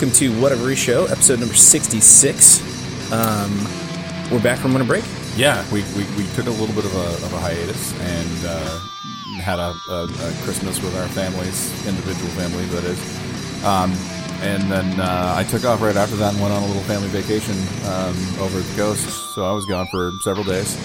welcome to Whatever Show, episode number 66. Um, we're back from winter break. Yeah, we, we, we took a little bit of a, of a hiatus and uh, had a, a, a Christmas with our families, individual family that is. Um, and then uh, I took off right after that and went on a little family vacation um, over at the coast. So I was gone for several days.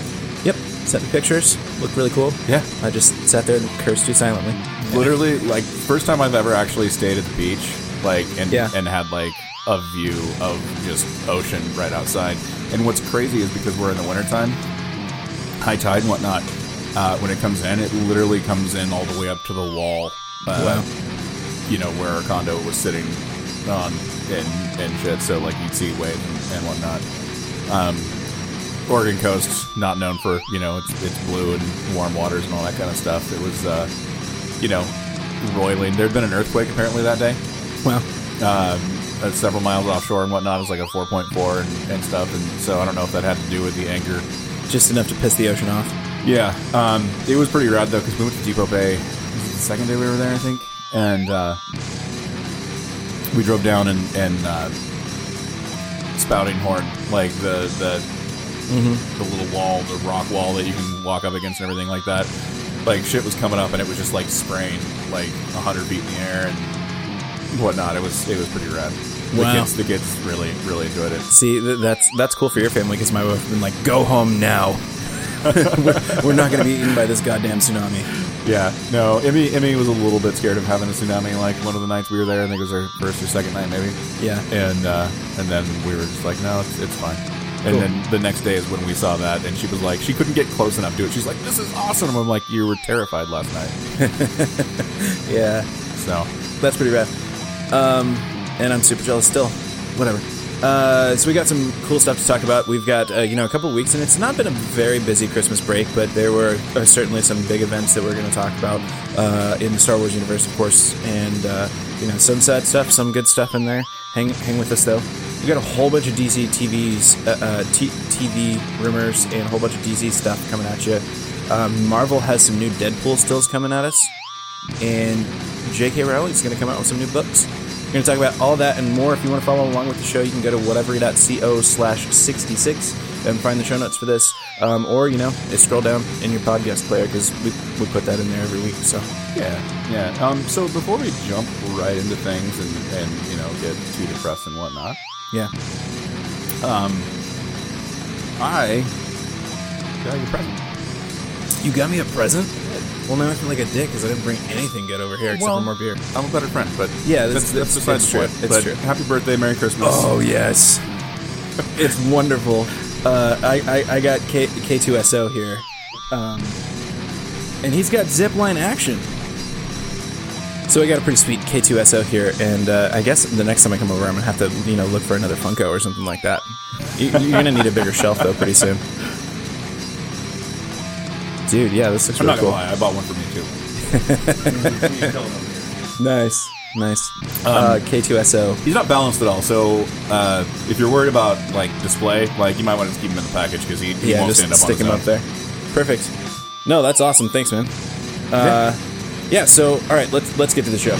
Yep, sent me pictures. Looked really cool. Yeah. I just sat there and cursed you silently. Literally, like, first time I've ever actually stayed at the beach, like, and, Yeah. and had, like, a view of just ocean right outside. And what's crazy is because we're in the wintertime, high tide and whatnot, uh, when it comes in, it literally comes in all the way up to the wall. Uh, Wow. You know, where our condo was sitting on and, and shit. So, like, you'd see waves and, and whatnot. Um, Oregon coast, not known for you know it's it's blue and warm waters and all that kind of stuff. It was uh, you know roiling. There'd been an earthquake apparently that day, Well, um, uh, several miles offshore and whatnot. It was like a four point four and, and stuff. And so I don't know if that had to do with the anger. just enough to piss the ocean off. Yeah, um, it was pretty rad though because we went to Depoe Bay. Was it the second day we were there? I think, and uh, we drove down and and uh, spouting horn like the the the little wall, the rock wall that you can walk up against and everything like that. Like shit was coming up and it was just like spraying like hundred feet in the air and whatnot. It was it was pretty rad. The Wow. kids the kids really really enjoyed it. See, th- that's that's cool for your family because my wife has been like, "Go home now. we're, we're not going to be eaten by this goddamn tsunami." Yeah, no, Emmy Emmy was a little bit scared of having a tsunami. Like one of the nights we were there, I think it was our first or second night, maybe. Yeah. And uh, and then we were just like, no, it's, it's fine. And Cool. then the next day is when we saw that, and she was like, she couldn't get close enough to it. She's like, this is awesome. I'm like, you were terrified last night. Yeah, So that's pretty rad. Um, and I'm super jealous still. Whatever. Uh, so we got some cool stuff to talk about. We've got uh, you know a couple weeks, and it's not been a very busy Christmas break, but there were uh, certainly some big events that we're going to talk about uh, in the Star Wars universe, of course, and uh, you know some sad stuff, some good stuff in there. Hang hang with us though. We got a whole bunch of DC TVs, uh, uh, T- TV rumors, and a whole bunch of DC stuff coming at you. Um, Marvel has some new Deadpool stills coming at us and J.K. Rowling's going to come out with some new books. We're going to talk about all that and more. If you want to follow along with the show, you can go to whatever.co slash 66 and find the show notes for this. Um, or, you know, scroll down in your podcast player because we, we put that in there every week. So, yeah, yeah. Um, so before we jump right into things and and you know get too depressed and whatnot, yeah. um, I got you a present. You got me a present? Well, now I feel like a dick because I didn't bring anything good over here except Well, for more beer. I'm a better friend, but Yeah, that's- that's, that's- besides it's the true. point. It's But true. Happy birthday, Merry Christmas. Oh yes, it's wonderful. Uh, I, I I got K K2SO here, um, and he's got zipline action. So I got a pretty sweet K2SO here, and uh, I guess the next time I come over, I'm gonna have to you know look for another Funko or something like that. You, you're gonna need a bigger shelf though pretty soon. Dude, yeah, this looks I'm really not cool. gonna lie, I bought one for me too. Nice, nice. uh, K2SO. He's not balanced at all. So uh, if you're worried about like display, like you might want to just keep him in the package because he, he yeah, won't just stand up stick on him his up own. there. Perfect. No, that's awesome. Thanks, man. Uh, yeah. So, all right, let's let's get to the show.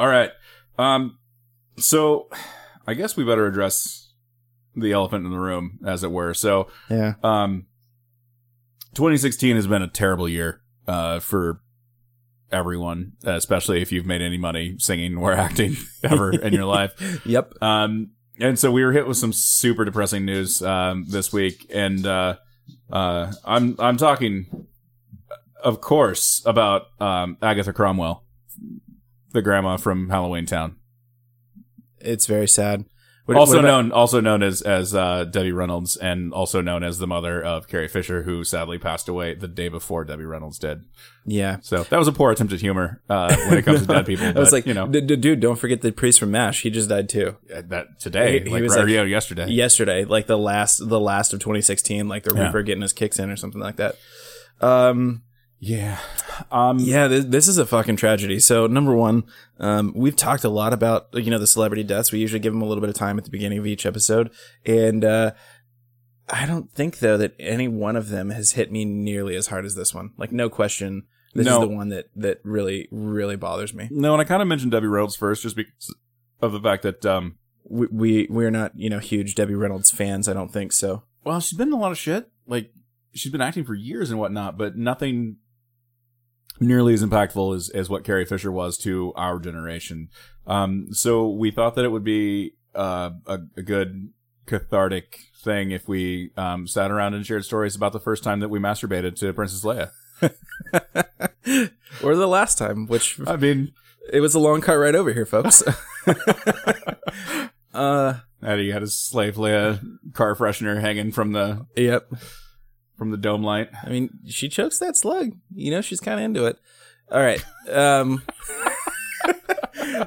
All right. Um. So I guess we better address the elephant in the room, as it were. So Yeah. um, 2016 has been a terrible year uh, for everyone, especially if you've made any money singing or acting ever in your life. Yep. Um, and so we were hit with some super depressing news um, this week, and uh, uh, I'm I'm talking, of course, about um, Agatha Cromwell, the grandma from Halloween Town, It's very sad. What- also what known also known as as uh, Debbie Reynolds, and also known as the mother of Carrie Fisher, who sadly passed away the day before Debbie Reynolds did. Yeah. So that was a poor attempt at humor uh, when it comes to dead people. I was like, you know, "D- d- dude, don't forget the priest from Mash. He just died too. that today, He- he like, was like- yesterday. Yesterday, like the last, the last of 2016, like the Yeah. Reaper getting his kicks in or something like that. Um, Yeah. Um, Yeah, this, this is a fucking tragedy. So, number one, um, we've talked a lot about you know the celebrity deaths. We usually give them a little bit of time at the beginning of each episode, and uh, I don't think though that any one of them has hit me nearly as hard as this one. Like no question, this No. is the one that that really really bothers me. No, and I kind of mentioned Debbie Reynolds first, just because of the fact that, um, We, we we're not you know huge Debbie Reynolds fans. I don't think so. well, she's been in a lot of shit. Like she's been acting for years and whatnot, but nothing nearly as impactful as, as what Carrie Fisher was to our generation. Um, so we thought that it would be uh, a, a good cathartic thing if we um, sat around and shared stories about the first time that we masturbated to Princess Leia. or the last time, which I mean, it was a long car ride over here, folks. uh, Eddie had his slave Leia car freshener hanging from the yep. From the dome light. I mean, she chokes that slug. You know, she's kind of into it. All right. Um,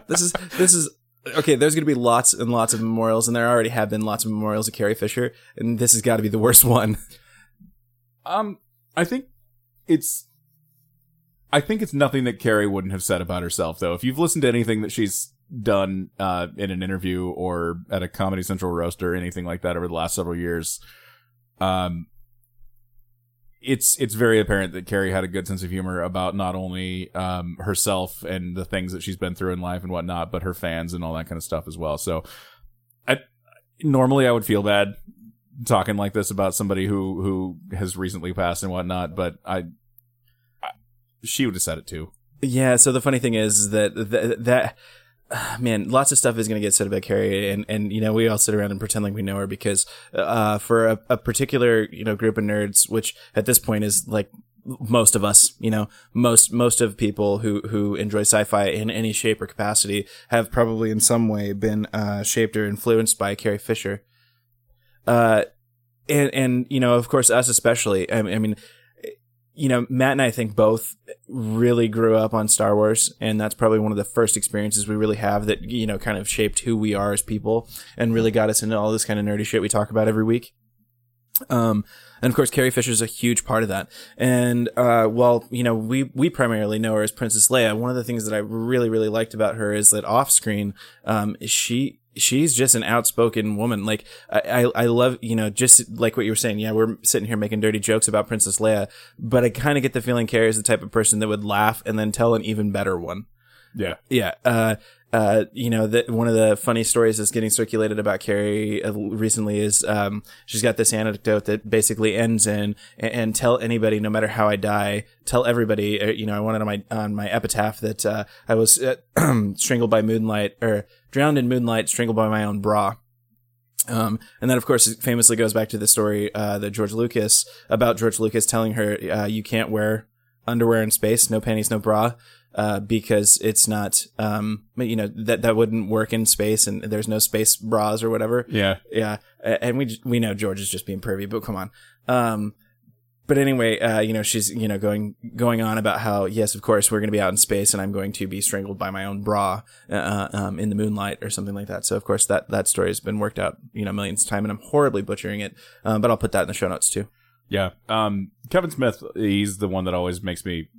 this is this is okay. There's going to be lots and lots of memorials, and there already have been lots of memorials of Carrie Fisher, and this has got to be the worst one. Um, I think it's. I think it's nothing that Carrie wouldn't have said about herself, though. If you've listened to anything that she's done uh, in an interview or at a Comedy Central roast or anything like that over the last several years, um, it's it's very apparent that Carrie had a good sense of humor about not only um, herself and the things that she's been through in life and whatnot, but her fans and all that kind of stuff as well. So, I normally I would feel bad talking like this about somebody who who has recently passed and whatnot, but I, I she would have said it too. Yeah. So the funny thing is that that, that man, lots of stuff is going to get said about Carrie, and and you know we all sit around and pretend like we know her because uh, for a, a particular you know group of nerds, which at this point is like most of us, you know, most most of people who who enjoy sci-fi in any shape or capacity have probably in some way been uh, shaped or influenced by Carrie Fisher. Uh, and and you know, of course, us especially. I, I mean, you know, Matt and I think both really grew up on Star Wars, and that's probably one of the first experiences we really have that you know kind of shaped who we are as people, and really got us into all this kind of nerdy shit we talk about every week. Um, and of course, Carrie Fisher is a huge part of that. And uh, while you know we we primarily know her as Princess Leia, one of the things that I really really liked about her is that off screen, um, she she's just an outspoken woman. Like I, I I love you know just like what you were saying. Yeah, we're sitting here making dirty jokes about Princess Leia, but I kind of get the feeling Carrie is the type of person that would laugh and then tell an even better one. Yeah, Yeah. Uh, uh, you know, that one of the funny stories that's getting circulated about Carrie uh, recently is, um, she's got this anecdote that basically ends in, and, and tell anybody, no matter how I die, tell everybody, uh, you know, I wanted on my, on my epitaph that, uh, I was, uh, strangled by moonlight, or drowned in moonlight, strangled by my own bra. Um, and that, of course, famously goes back to the story uh, that George Lucas about George Lucas telling her, uh, "You can't wear underwear in space, no panties, no bra, uh, because it's not, um, you know, that that wouldn't work in space, and there's no space bras or whatever." yeah. Yeah, and we we know George is just being pervy, but come on. Um, but anyway, uh, you know, she's you know going going on about how yes, of course, we're going to be out in space, and I'm going to be strangled by my own bra uh, um, in the moonlight or something like that. So of course that that story has been worked out you know millions of times, and I'm horribly butchering it, um, but I'll put that in the show notes too. Yeah. Um, Kevin Smith, he's the one that always makes me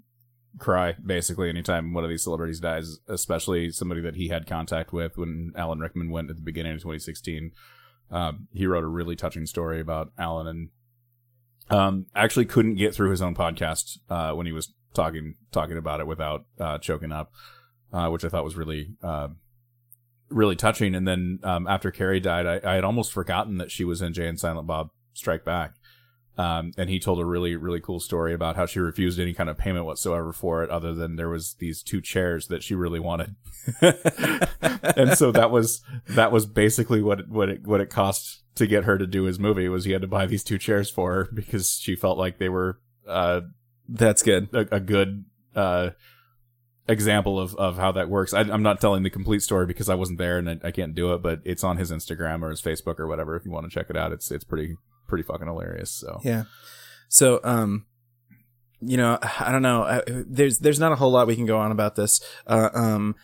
cry, basically, anytime one of these celebrities dies, especially somebody that he had contact with when Alan Rickman went at the beginning of 2016. Um, he wrote a really touching story about Alan and um, actually couldn't get through his own podcast uh, when he was talking talking about it without uh, choking up, uh, which I thought was really uh, really touching. And then um, after Carrie died, I, I had almost forgotten that she was in Jay and Silent Bob Strike Back. Um, and he told a really, really cool story about how she refused any kind of payment whatsoever for it, other than there was these two chairs that she really wanted. and so that was that was basically what it, what it what it cost to get her to do his movie was he had to buy these two chairs for her because she felt like they were uh, That's good. a, a good uh, example of, of how that works. I, I'm not telling the complete story because I wasn't there and I, I can't do it, but it's on his Instagram or his Facebook or whatever. If you want to check it out, it's it's pretty pretty fucking hilarious. So Yeah. So, um, you know, I don't know. I- There's there's not a whole lot we can go on about this. Uh, um,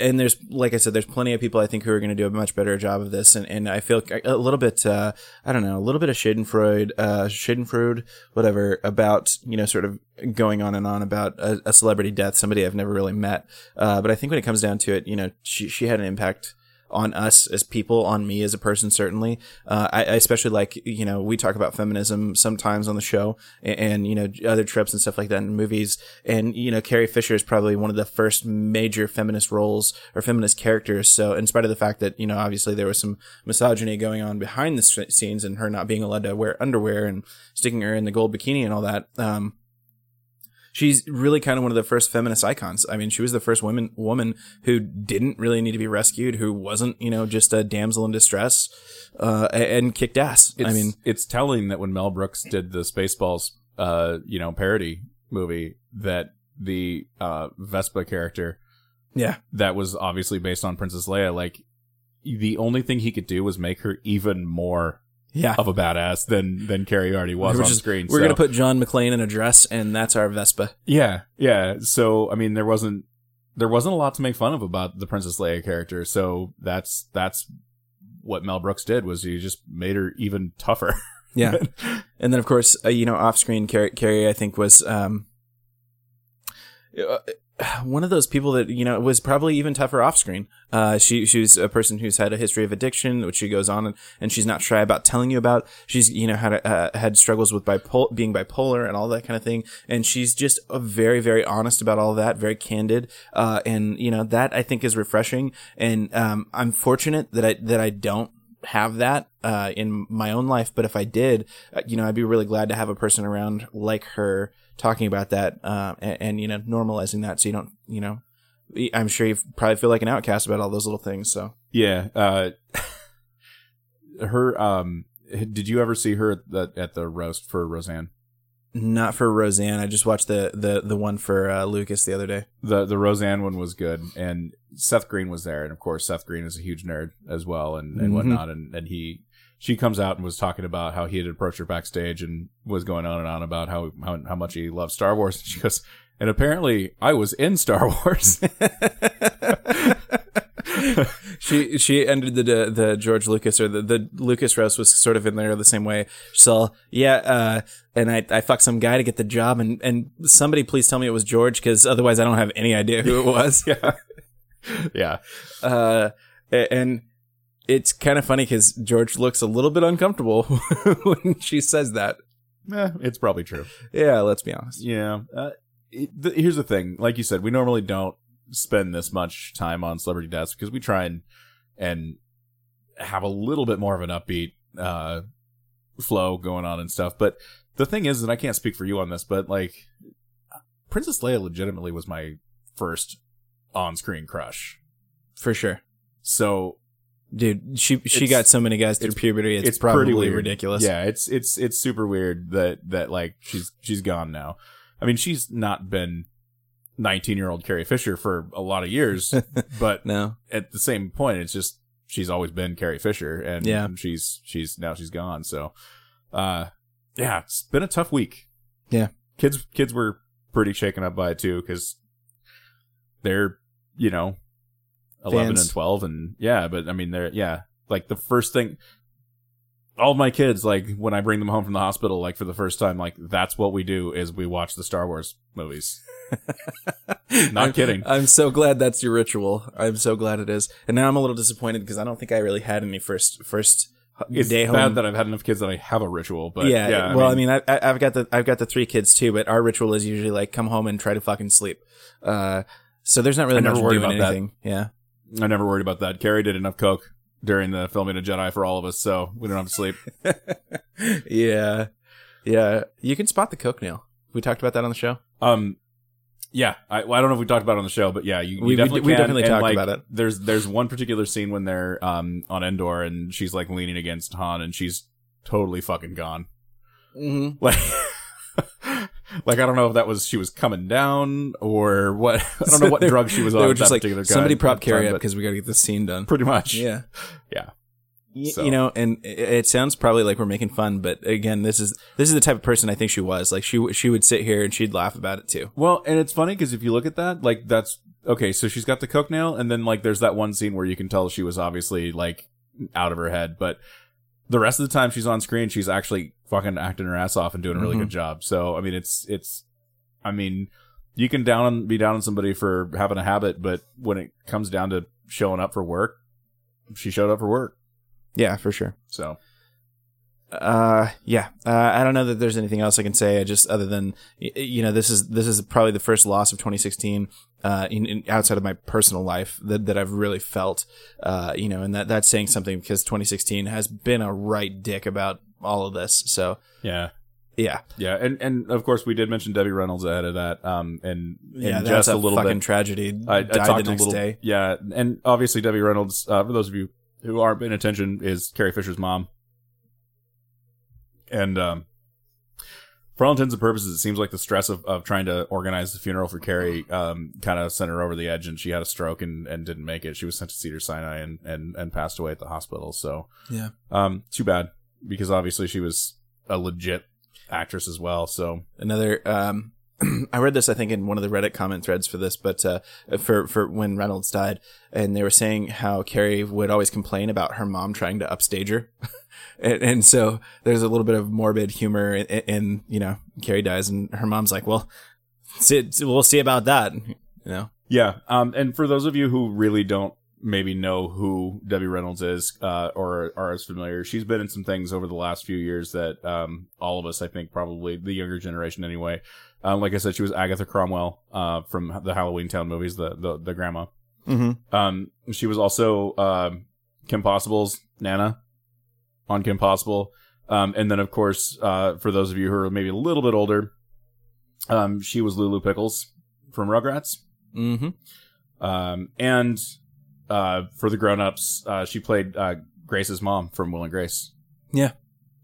and there's like I said, there's plenty of people I think who are going to do a much better job of this. And, and I feel a little bit, uh, I don't know, a little bit of Schadenfreude, uh, Schadenfreude, whatever, about you know, sort of going on and on about a, a celebrity death, somebody I've never really met. Uh, but I think when it comes down to it, you know, she she had an impact on us as people, on me as a person, certainly. Uh, I, I especially like, you know, we talk about feminism sometimes on the show and, and, you know, other trips and stuff like that in movies. And, you know, Carrie Fisher is probably one of the first major feminist roles or feminist characters. So in spite of the fact that, you know, obviously there was some misogyny going on behind the scenes and her not being allowed to wear underwear and sticking her in the gold bikini and all that, um, she's really kind of one of the first feminist icons. I mean, she was the first woman woman who didn't really need to be rescued, who wasn't, you know, just a damsel in distress, uh, and kicked ass. It's, I mean, it's telling that when Mel Brooks did the Spaceballs, uh, you know, parody movie, that the uh, Vespa character yeah, that was obviously based on Princess Leia, like the only thing he could do was make her even more yeah. of a badass than than Carrie already was on just- screen. We're so- gonna put John McClane in a dress, and that's our Vespa. Yeah, yeah. So I mean, there wasn't there wasn't a lot to make fun of about the Princess Leia character. So that's that's what Mel Brooks did was he just made her even tougher. Yeah, and then of course, uh, you know, off screen, Carrie, Carrie, I think was um, uh, one of those people that you know was probably even tougher off screen. Uh, she she's a person who's had a history of addiction, which she goes on and, and she's not shy about telling you about. She's you know had uh, had struggles with bipolar, being bipolar, and all that kind of thing. And she's just a very very honest about all that, very candid. Uh, and you know that I think is refreshing. And um, I'm fortunate that I that I don't have that uh, in my own life, but if I did, uh, you know, I'd be really glad to have a person around like her talking about that uh, and, and you know normalizing that, so you don't, you know, I'm sure you probably feel like an outcast about all those little things. So yeah. Uh, her. Um. Did you ever see her at the, at the roast for Roseanne? not for Roseanne. I just watched the the the one for uh, Lucas the other day. the the Roseanne one was good, and Seth Green was there, and of course Seth Green is a huge nerd as well, and, and Mhm. whatnot, and and he she comes out and was talking about how he had approached her backstage and was going on and on about how how, how much he loved Star Wars. And she goes, and apparently I was in Star Wars. she she ended the the, George Lucas or the, the Lucas roast was sort of in there the same way. So yeah, uh, and I I fucked some guy to get the job, and and somebody please tell me it was George because otherwise I don't have any idea who it was. yeah, yeah, uh, and it's kind of funny because George looks a little bit uncomfortable when she says that. Eh, it's probably true. Yeah, let's be honest. Yeah. Uh, it, the, here's the thing. Like you said, we normally don't spend this much time on celebrity deaths because we try and and have a little bit more of an upbeat uh, flow going on and stuff. But the thing is, and I can't speak for you on this, but like Princess Leia legitimately was my first on-screen crush. For sure. So Dude, she she It's- got so many guys through it's- puberty. It's, it's probably ridiculous. Yeah, it's it's it's super weird that that like she's she's gone now. I mean, she's not been 19 year old Carrie Fisher for a lot of years, but No. at the same point, it's just she's always been Carrie Fisher, and Yeah. she's she's now she's gone. So, uh, yeah, it's been a tough week. Yeah. kids kids were pretty shaken up by it too because they're you know 11 Fans. and 12 and yeah but i mean they're yeah like the first thing all my kids like when i bring them home from the hospital like for the first time like that's what we do is we watch the star wars movies not I'm- kidding I'm so glad that's your ritual. I'm so glad it is. And now I'm a little disappointed because I don't think I really had any first first it's day bad home. that i've had enough kids that i have a ritual but yeah, yeah, well, I mean, I, I, I've got the I've got the three kids too, but our ritual is usually like come home and try to fucking sleep. Uh, so there's not really I never much doing about that. anything. Yeah, i never worried about that carrie did enough coke during the filming of jedi for all of us so we don't have to sleep yeah, yeah. You can spot the coke nail. We talked about that on the show. Um, yeah, I, well, I don't know if we talked about it on the show, but yeah, you, you We- we definitely we can, definitely and, talked like, about it. There's there's one particular scene when they're um on Endor and she's like leaning against Han and she's totally fucking gone. Mm-hmm. Like, like I don't know if that was she was coming down or what. I don't know what drug she was on. They were just like somebody prop Carrie up because we got to get this scene done. pretty much. Yeah. Yeah. Y- So- You know, and it- it sounds probably like we're making fun, but again, this is this is the type of person I think she was. Like she she would sit here and she'd laugh about it too. Well, and it's funny because if you look at that, like that's okay. So she's got the coke nail, and then like there's that one scene where you can tell she was obviously like out of her head, but the rest of the time she's on screen, she's actually fucking acting her ass off and doing a really Mhm. good job. So I mean, it's it's, I mean, you can down on be down on somebody for having a habit, but when it comes down to showing up for work, she showed up for work. Yeah, for sure. So Uh, yeah. Uh, I don't know that there's anything else I can say. I just other than you know this is this is probably the first loss of 2016 uh, in, in outside of my personal life that that I've really felt. Uh, you know, and that that's saying something because 2016 has been a right dick about all of this. So yeah, yeah, yeah, and and of course we did mention Debbie Reynolds ahead of that. Um, and, yeah, and that's just a, a, little fucking bit. tragedy. I, I died talked the next a little. day. Yeah, and obviously Debbie Reynolds. Uh, for those of you who aren't paying attention, is Carrie Fisher's mom. And um, for all intents and purposes, it seems like the stress of, of trying to organize the funeral for Carrie um, kind of sent her over the edge, and she had a stroke and, and didn't make it. She was sent to Cedar Sinai and, and, and passed away at the hospital. So Yeah. um, too bad because obviously she was a legit actress as well. So another um I read this I think in one of the Reddit comment threads for this, but uh for for when Reynolds died and they were saying how Carrie would always complain about her mom trying to upstage her. and, and so there's a little bit of morbid humor in, in you know, Carrie dies and her mom's like, "Well, see, we'll see about that." You know. Yeah. Um, and for those of you who really don't maybe know who Debbie Reynolds is, uh, or are as familiar, she's been in some things over the last few years that, um, all of us, I think probably the younger generation anyway. Um, like I said, she was Agatha Cromwell, uh, from the Halloween Town movies, the, the, the grandma. Mhm. Um, she was also, um, Kim Possible's Nana on Kim Possible. Um, and then of course, uh, for those of you who are maybe a little bit older, um, she was Lulu Pickles from Rugrats. Mhm. Um, and uh, for the grown-ups, uh, she played uh, Grace's mom from Will and Grace. Yeah.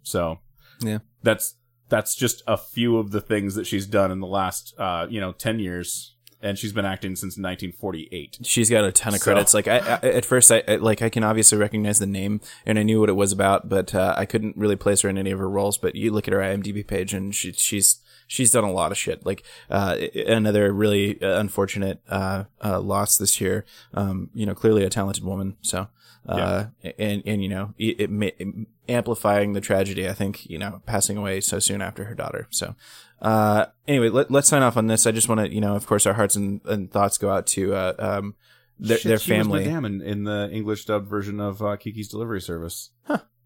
So Yeah. that's that's just a few of the things that she's done in the last uh, you know ten years, and she's been acting since 1948. She's got a ton of So- credits. Like I, I at first, I, I like I can obviously recognize the name and I knew what it was about, but uh, I couldn't really place her in any of her roles. But you look at her IMDb page, and she, she's she's done a lot of shit. Like uh, another really uh, unfortunate uh, uh, loss this year. Um, you know, clearly a talented woman. So. Uh, and, and, you know, it, it, amplifying the tragedy, I think, you know, passing away so soon after her daughter. So, uh, anyway, let, let's sign off on this. I just want to, you know, of course, our hearts and, and thoughts go out to, uh, um, their, Shit, their family. Madame in, in the English dubbed version of uh, Kiki's Delivery Service.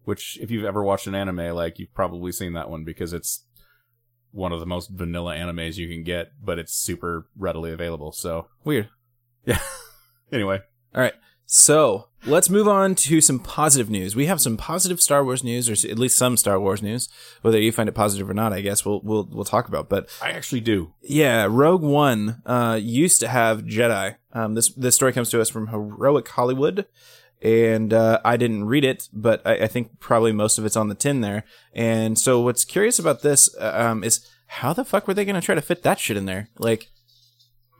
Which, if you've ever watched an anime, like you've probably seen that one because it's one of the most vanilla animes you can get, but it's super readily available. So Weird. Yeah. anyway, All right. So let's move on to some positive news. We have some positive Star Wars news, or at least some Star Wars news. Whether you find it positive or not, I guess we'll we'll we'll talk about. But I actually do. yeah, Rogue One uh, used to have Jedi. Um, this this story comes to us from Heroic Hollywood, and uh, I didn't read it, but I, I think probably most of it's on the tin there. And so, what's curious about this uh, um, is how the fuck were they going to try to fit that shit in there? Like,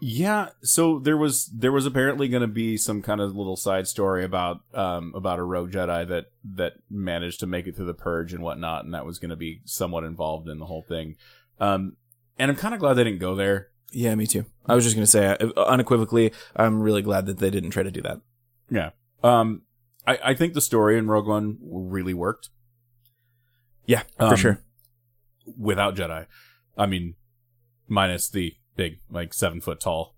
Yeah, so there was there was apparently going to be some kind of little side story about um about a rogue Jedi that that managed to make it through the purge and whatnot, and that was going to be somewhat involved in the whole thing. Um, and I'm kind of glad they didn't go there. yeah, me too. I was just going to say uh, unequivocally, I'm really glad that they didn't try to do that. Yeah. Um, I I think the story in Rogue One really worked Yeah, for Um, sure. without Jedi. I mean, minus the big like seven foot tall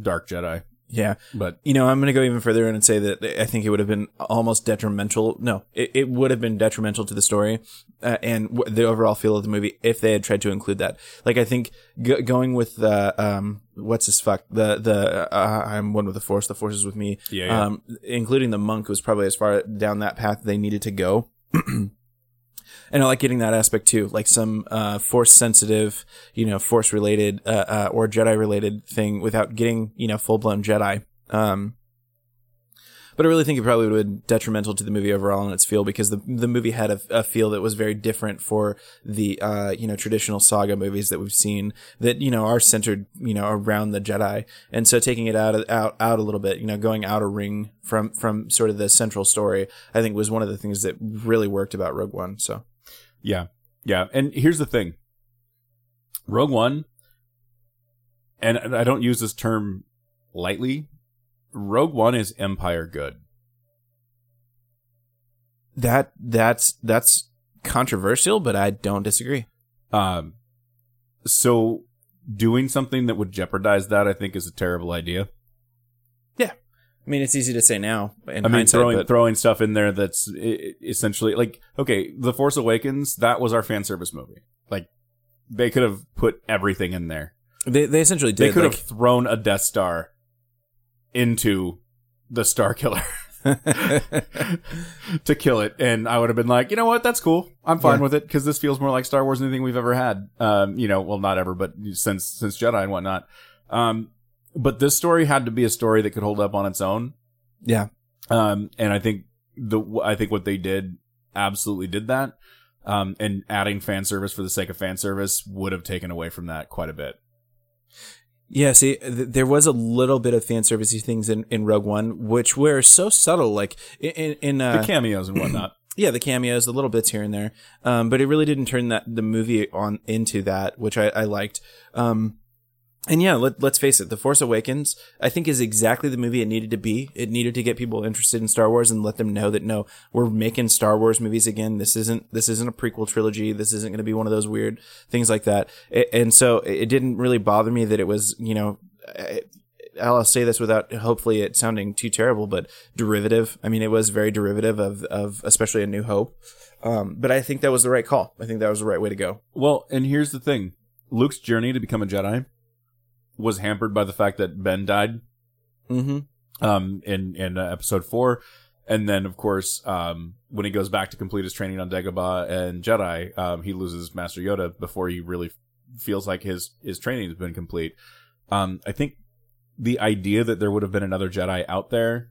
dark Jedi, Yeah. but You know, I'm going to go even further in and say that I think it would have been almost detrimental. No, it, it would have been detrimental to the story uh, and w- the overall feel of the movie if they had tried to include that. Like, I think g- going with the, um, what's his fuck? The, the, uh, I'm one with the force, the force is with me. Yeah, yeah. Um, including the monk was probably as far down that path they needed to go. And I like getting that aspect too, like some uh, force sensitive, you know, force related uh, uh, or Jedi related thing without getting, you know, full blown Jedi. Um, but I really think it probably would have been detrimental to the movie overall in its feel because the the movie had a, a feel that was very different for the uh, you know traditional saga movies that we've seen that you know are centered you know around the Jedi, and so taking it out out out a little bit, you know, going out a ring from from sort of the central story, I think was one of the things that really worked about Rogue One. So. Yeah. Yeah. And here's the thing Rogue One, and I don't use this term lightly, Rogue One is Empire good. That that's that's controversial, but I don't disagree. Um, so doing something that would jeopardize that, I think, is a terrible idea. I mean, it's easy to say now in I mean, throwing but throwing stuff in there that's essentially like okay, The Force Awakens. That was our fan service movie. Like they could have put everything in there. they they essentially did. They could like, have thrown a Death Star into the Star Killer to kill it, and I would have been like, you know what, that's cool. I'm fine Yeah. with it because this feels more like Star Wars than anything we've ever had. Um, you know, well, not ever, but since since Jedi and whatnot. Um, but this story had to be a story that could hold up on its own. yeah, Um, and I think the I think what they did absolutely did that. Um, and adding fan service for the sake of fan service would have taken away from that quite a bit. Yeah, see, th- there was a little bit of fan servicey things in, in Rogue One, which were so subtle, like in in, uh, The cameos and whatnot. yeah, the cameos, the little bits here and there. Um, but it really didn't turn that the movie on into that, which I, I liked. Um, and yeah, let, let's face it, The Force Awakens, I think, is exactly the movie it needed to be. It needed to get people interested in Star Wars and let them know that no, we're making Star Wars movies again. This isn't this isn't a prequel trilogy. This isn't going to be one of those weird things like that. A- and so it didn't really bother me that it was, you know. I- I'll say this without hopefully it sounding too terrible, but derivative. I mean, it was very derivative of, of especially A New Hope. Um, but I think that was the right call. I think that was the right way to go. Well, and here's the thing: Luke's journey to become a Jedi was hampered by the fact that Ben died Mm-hmm. um, in in uh, Episode Four, and then of course um, when he goes back to complete his training on Dagobah and Jedi, um, he loses Master Yoda before he really feels like his his training has been complete. Um, I think the idea that there would have been another Jedi out there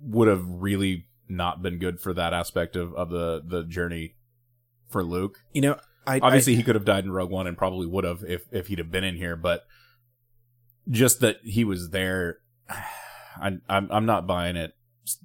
would have really not been good for that aspect of, of the the journey for Luke. You know, I Obviously, I, he could have died in Rogue One and probably would have if if he'd have been in here. But just that he was there, I, I'm I'm not buying it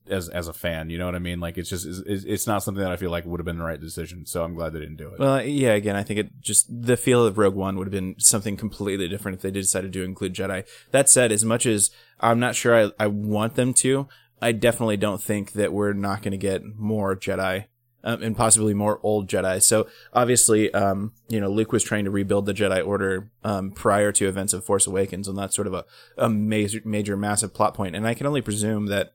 as as a fan. You know what I mean? Like it's just it's, it's not something that I feel like would have been the right decision. So I'm glad they didn't do it. well, yeah. Again, I think it just the feel of Rogue One would have been something completely different if they did decided to include Jedi. That said, as much as I'm not sure I, I want them to, I definitely don't think that we're not going to get more Jedi. Um, and possibly more old Jedi. So obviously, um, you know, Luke was trying to rebuild the Jedi Order um, prior to events of Force Awakens, and that's sort of a, a major, major, massive plot point. And I can only presume that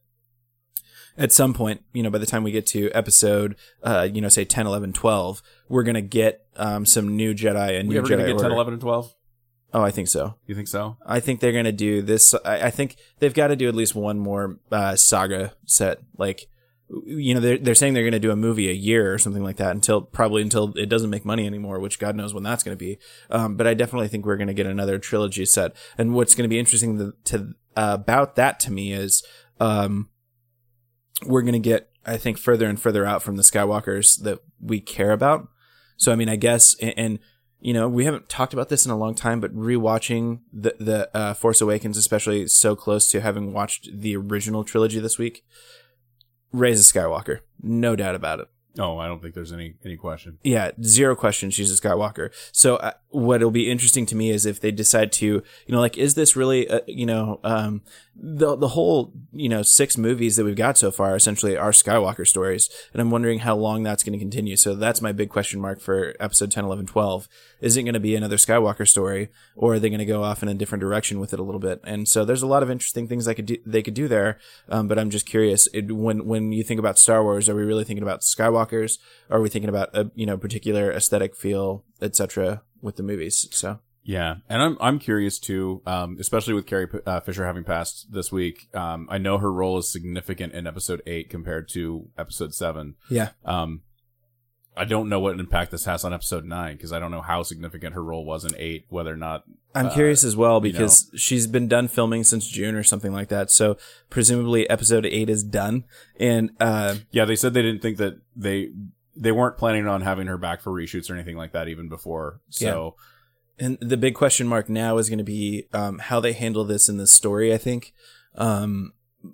at some point, you know, by the time we get to episode, uh, you know, say 10, 11, 12, we're going to get um, some new Jedi and we new ever Jedi gonna get Order. 10, 11, and 12? Oh, I think so. You think so? I think they're going to do this. I, I think they've got to do at least one more uh, saga set. Like, you know, they're, they're saying they're going to do a movie a year or something like that until probably until it doesn't make money anymore, which God knows when that's going to be. Um, but I definitely think we're going to get another trilogy set. And what's going to be interesting to, to uh, about that to me is, um, we're going to get, I think, further and further out from the Skywalkers that we care about. So, I mean, I guess, and, and you know, we haven't talked about this in a long time, but rewatching the the uh, Force Awakens, especially so close to having watched the original trilogy this week, Rey's a Skywalker, no doubt about it. Oh, I don't think there's any any question. Yeah, zero question. She's a Skywalker. So uh, what'll be interesting to me is if they decide to, you know, like, is this really, uh, you know, um, the the whole, you know, six movies that we've got so far essentially are Skywalker stories, and I'm wondering how long that's going to continue. So that's my big question mark for episode 10, 11, 12. Is it going to be another Skywalker story, or are they going to go off in a different direction with it a little bit? And so there's a lot of interesting things I could do, they could do there. Um, but I'm just curious, it, when when you think about Star Wars, are we really thinking about Skywalkers? Are we thinking about a you know particular aesthetic feel, etc. with the movies? So Yeah, and I'm I'm curious too, um, especially with Carrie uh, Fisher having passed this week. Um, I know her role is significant in episode eight compared to episode seven. yeah, Um, I don't know what impact this has on episode nine because I don't know how significant her role was in eight. Whether or not I'm uh, curious as well you because she's been done filming since June or something like that. So presumably episode eight is done, and uh, Yeah, they said they didn't think that they they weren't planning on having her back for reshoots or anything like that even before. So And the big question mark now is going to be um, how they handle this in the story. I think, um,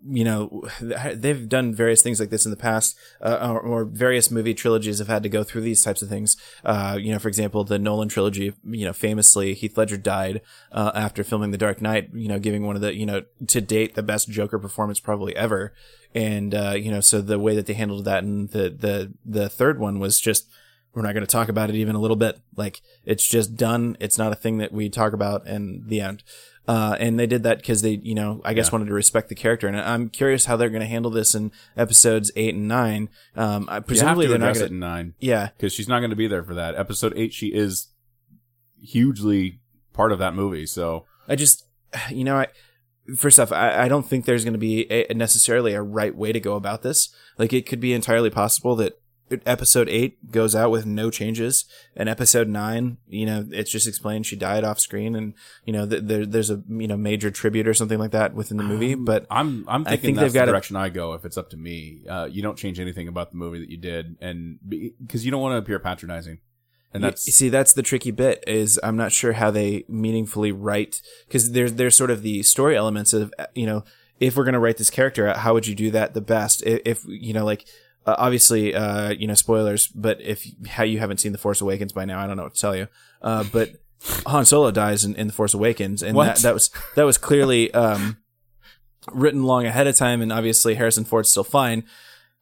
you know, they've done various things like this in the past, uh, or, or various movie trilogies have had to go through these types of things. Uh, you know, for example, the Nolan trilogy. You know, famously, Heath Ledger died uh, after filming The Dark Knight. You know, giving one of the you know to date the best Joker performance probably ever. And uh, you know, so the way that they handled that and the the the third one was just we're not going to talk about it even a little bit. Like it's just done. It's not a thing that we talk about and the end. Uh, and they did that because they, you know, I guess Yeah. wanted to respect the character. And I'm curious how they're going to handle this in episodes eight and nine. Um, I, presumably they're not going to. in nine Yeah, because she's not going to be there for that. Episode eight, she is hugely part of that movie. So I just, you know, I first off, I, I don't think there's going to be a, necessarily a right way to go about this. Like, it could be entirely possible that episode eight goes out with no changes, and episode nine, you know, it's just explained she died off screen, and you know, th- there, there's a you know major tribute or something like that within the movie. But I'm I'm I thinking think that's they've got the a- direction I go if it's up to me. Uh, you don't change anything about the movie that you did, and because you don't want to appear patronizing, and that's see that's the tricky bit is I'm not sure how they meaningfully write because there's there's sort of the story elements of you know if we're gonna write this character out how would you do that the best? If, if you know like uh, obviously uh you know spoilers but if how you haven't seen the Force Awakens by now I don't know what to tell you. Uh but Han Solo dies in, in the Force Awakens and that that was that was clearly um written long ahead of time and obviously Harrison Ford's still fine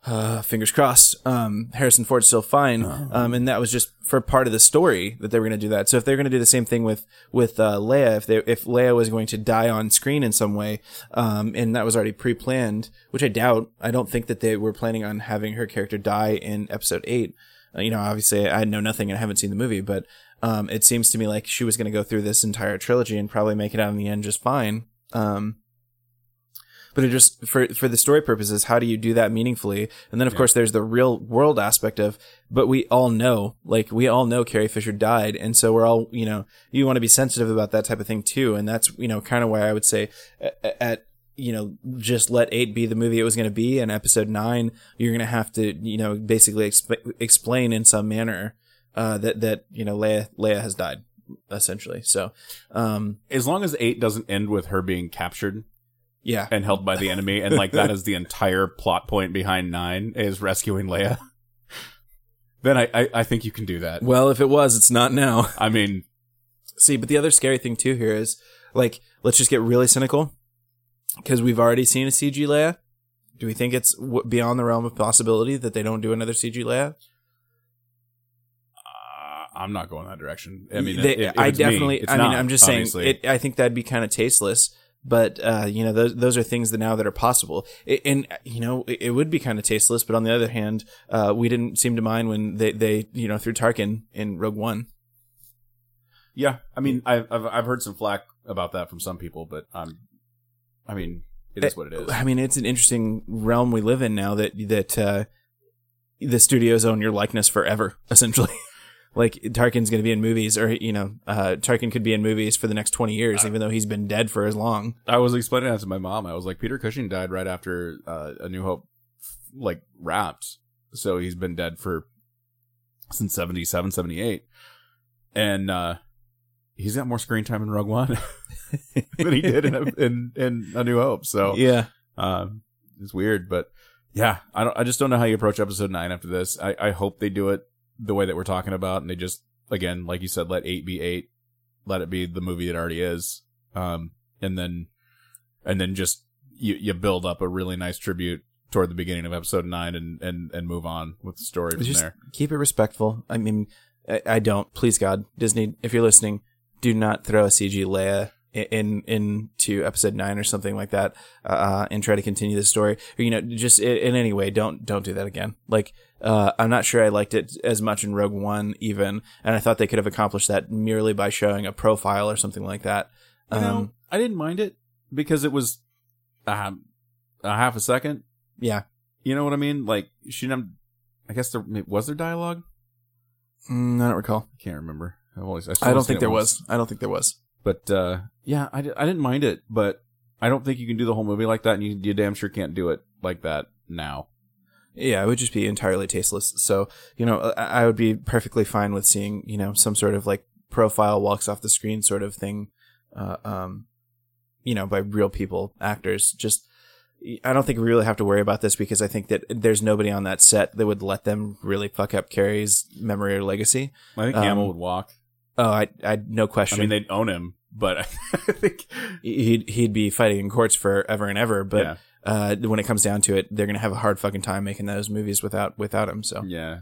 uh, fingers crossed. Um, Harrison Ford's still fine. Um, and that was just for part of the story that they were going to do that. So if they're going to do the same thing with, with, uh, Leia, if they, if Leia was going to die on screen in some way, um, and that was already pre-planned, which I doubt, I don't think that they were planning on having her character die in episode eight. Uh, you know, obviously I know nothing and I haven't seen the movie, but, um, it seems to me like she was going to go through this entire trilogy and probably make it out in the end just fine. Um, but it just for for the story purposes how do you do that meaningfully? And then of course there's the real world aspect of but we all know like we all know carrie fisher died and so we're all you know you want to be sensitive about that type of thing too. And that's you know kind of why i would say at, at you know just let 8 be the movie it was going to be and episode 9 you're going to have to you know basically exp- explain in some manner uh that that you know leia leia has died essentially. So um as long as eight doesn't end with her being captured yeah and held by the enemy, and like that is the entire plot point behind nine is rescuing Leia. Then I, I, I think you can do that. well if it was it's not now I mean, See, but the other scary thing too here is like, let's just get really cynical because we've already seen a CG Leia. Do we think it's w- beyond the realm of possibility that they don't do another CG Leia? uh, I'm not going that direction. I mean, They- if- if I me, definitely. it's I mean, I'm just saying. It, I think that'd be kind of tasteless. But uh, you know, those those are things that now that are possible. It, and you know, it, it would be kind of tasteless. But on the other hand, uh, we didn't seem to mind when they they you know threw Tarkin in Rogue One. yeah, I mean, I've, I've I've heard some flack about that from some people, but um, I mean, it is what it is. I mean, it's an interesting realm we live in now that that uh, the studios own your likeness forever, essentially. Like Tarkin's going to be in movies, or you know, uh, Tarkin could be in movies for the next twenty years, even though he's been dead for as long. I was explaining that to my mom. I was like, Peter Cushing died right after uh, A New Hope, like wrapped. So he's been dead for since 77, 78. and uh, he's got more screen time in Rogue One than he did in, in in A New Hope. So Yeah, um, it's weird, but yeah, I don't. I just don't know how you approach episode nine after this. I, I hope they do it the way that we're talking about, and they just again, like you said, let eight be eight, let it be the movie it already is, um, and then and then just you you build up a really nice tribute toward the beginning of episode nine, and and and move on with the story from just there. keep it respectful. I mean, I, I don't. Please God, Disney, if you're listening, do not throw a CG Leia in, in into episode nine or something like that, uh, and try to continue the story. Or, you know, just in, in any way, don't don't do that again. Like, uh, I'm not sure I liked it as much in Rogue One, even, and I thought they could have accomplished that merely by showing a profile or something like that. You know, Um, I didn't mind it because it was uh, a half a second. yeah, You know what I mean? Like she didn't. I guess there was there dialogue. Mm, I don't recall. I can't remember. I've always. I, I don't think there was. I don't think there was. But uh, yeah, I, I didn't mind it, but I don't think you can do the whole movie like that, and you, you damn sure can't do it like that now. Yeah, it would just be entirely tasteless. So, you know, I, I would be perfectly fine with seeing, you know, some sort of like profile walks off the screen sort of thing, uh, um, you know, by real people, actors. Just, I don't think we really have to worry about this because I think that there's nobody on that set that would let them really fuck up Carrie's memory or legacy. I think Um, Hamill would walk. Oh, I, I, no question. I mean, they'd own him, but I think he'd, he'd be fighting in courts forever and ever. But, yeah, uh, when it comes down to it, they're going to have a hard fucking time making those movies without, without him. So. yeah,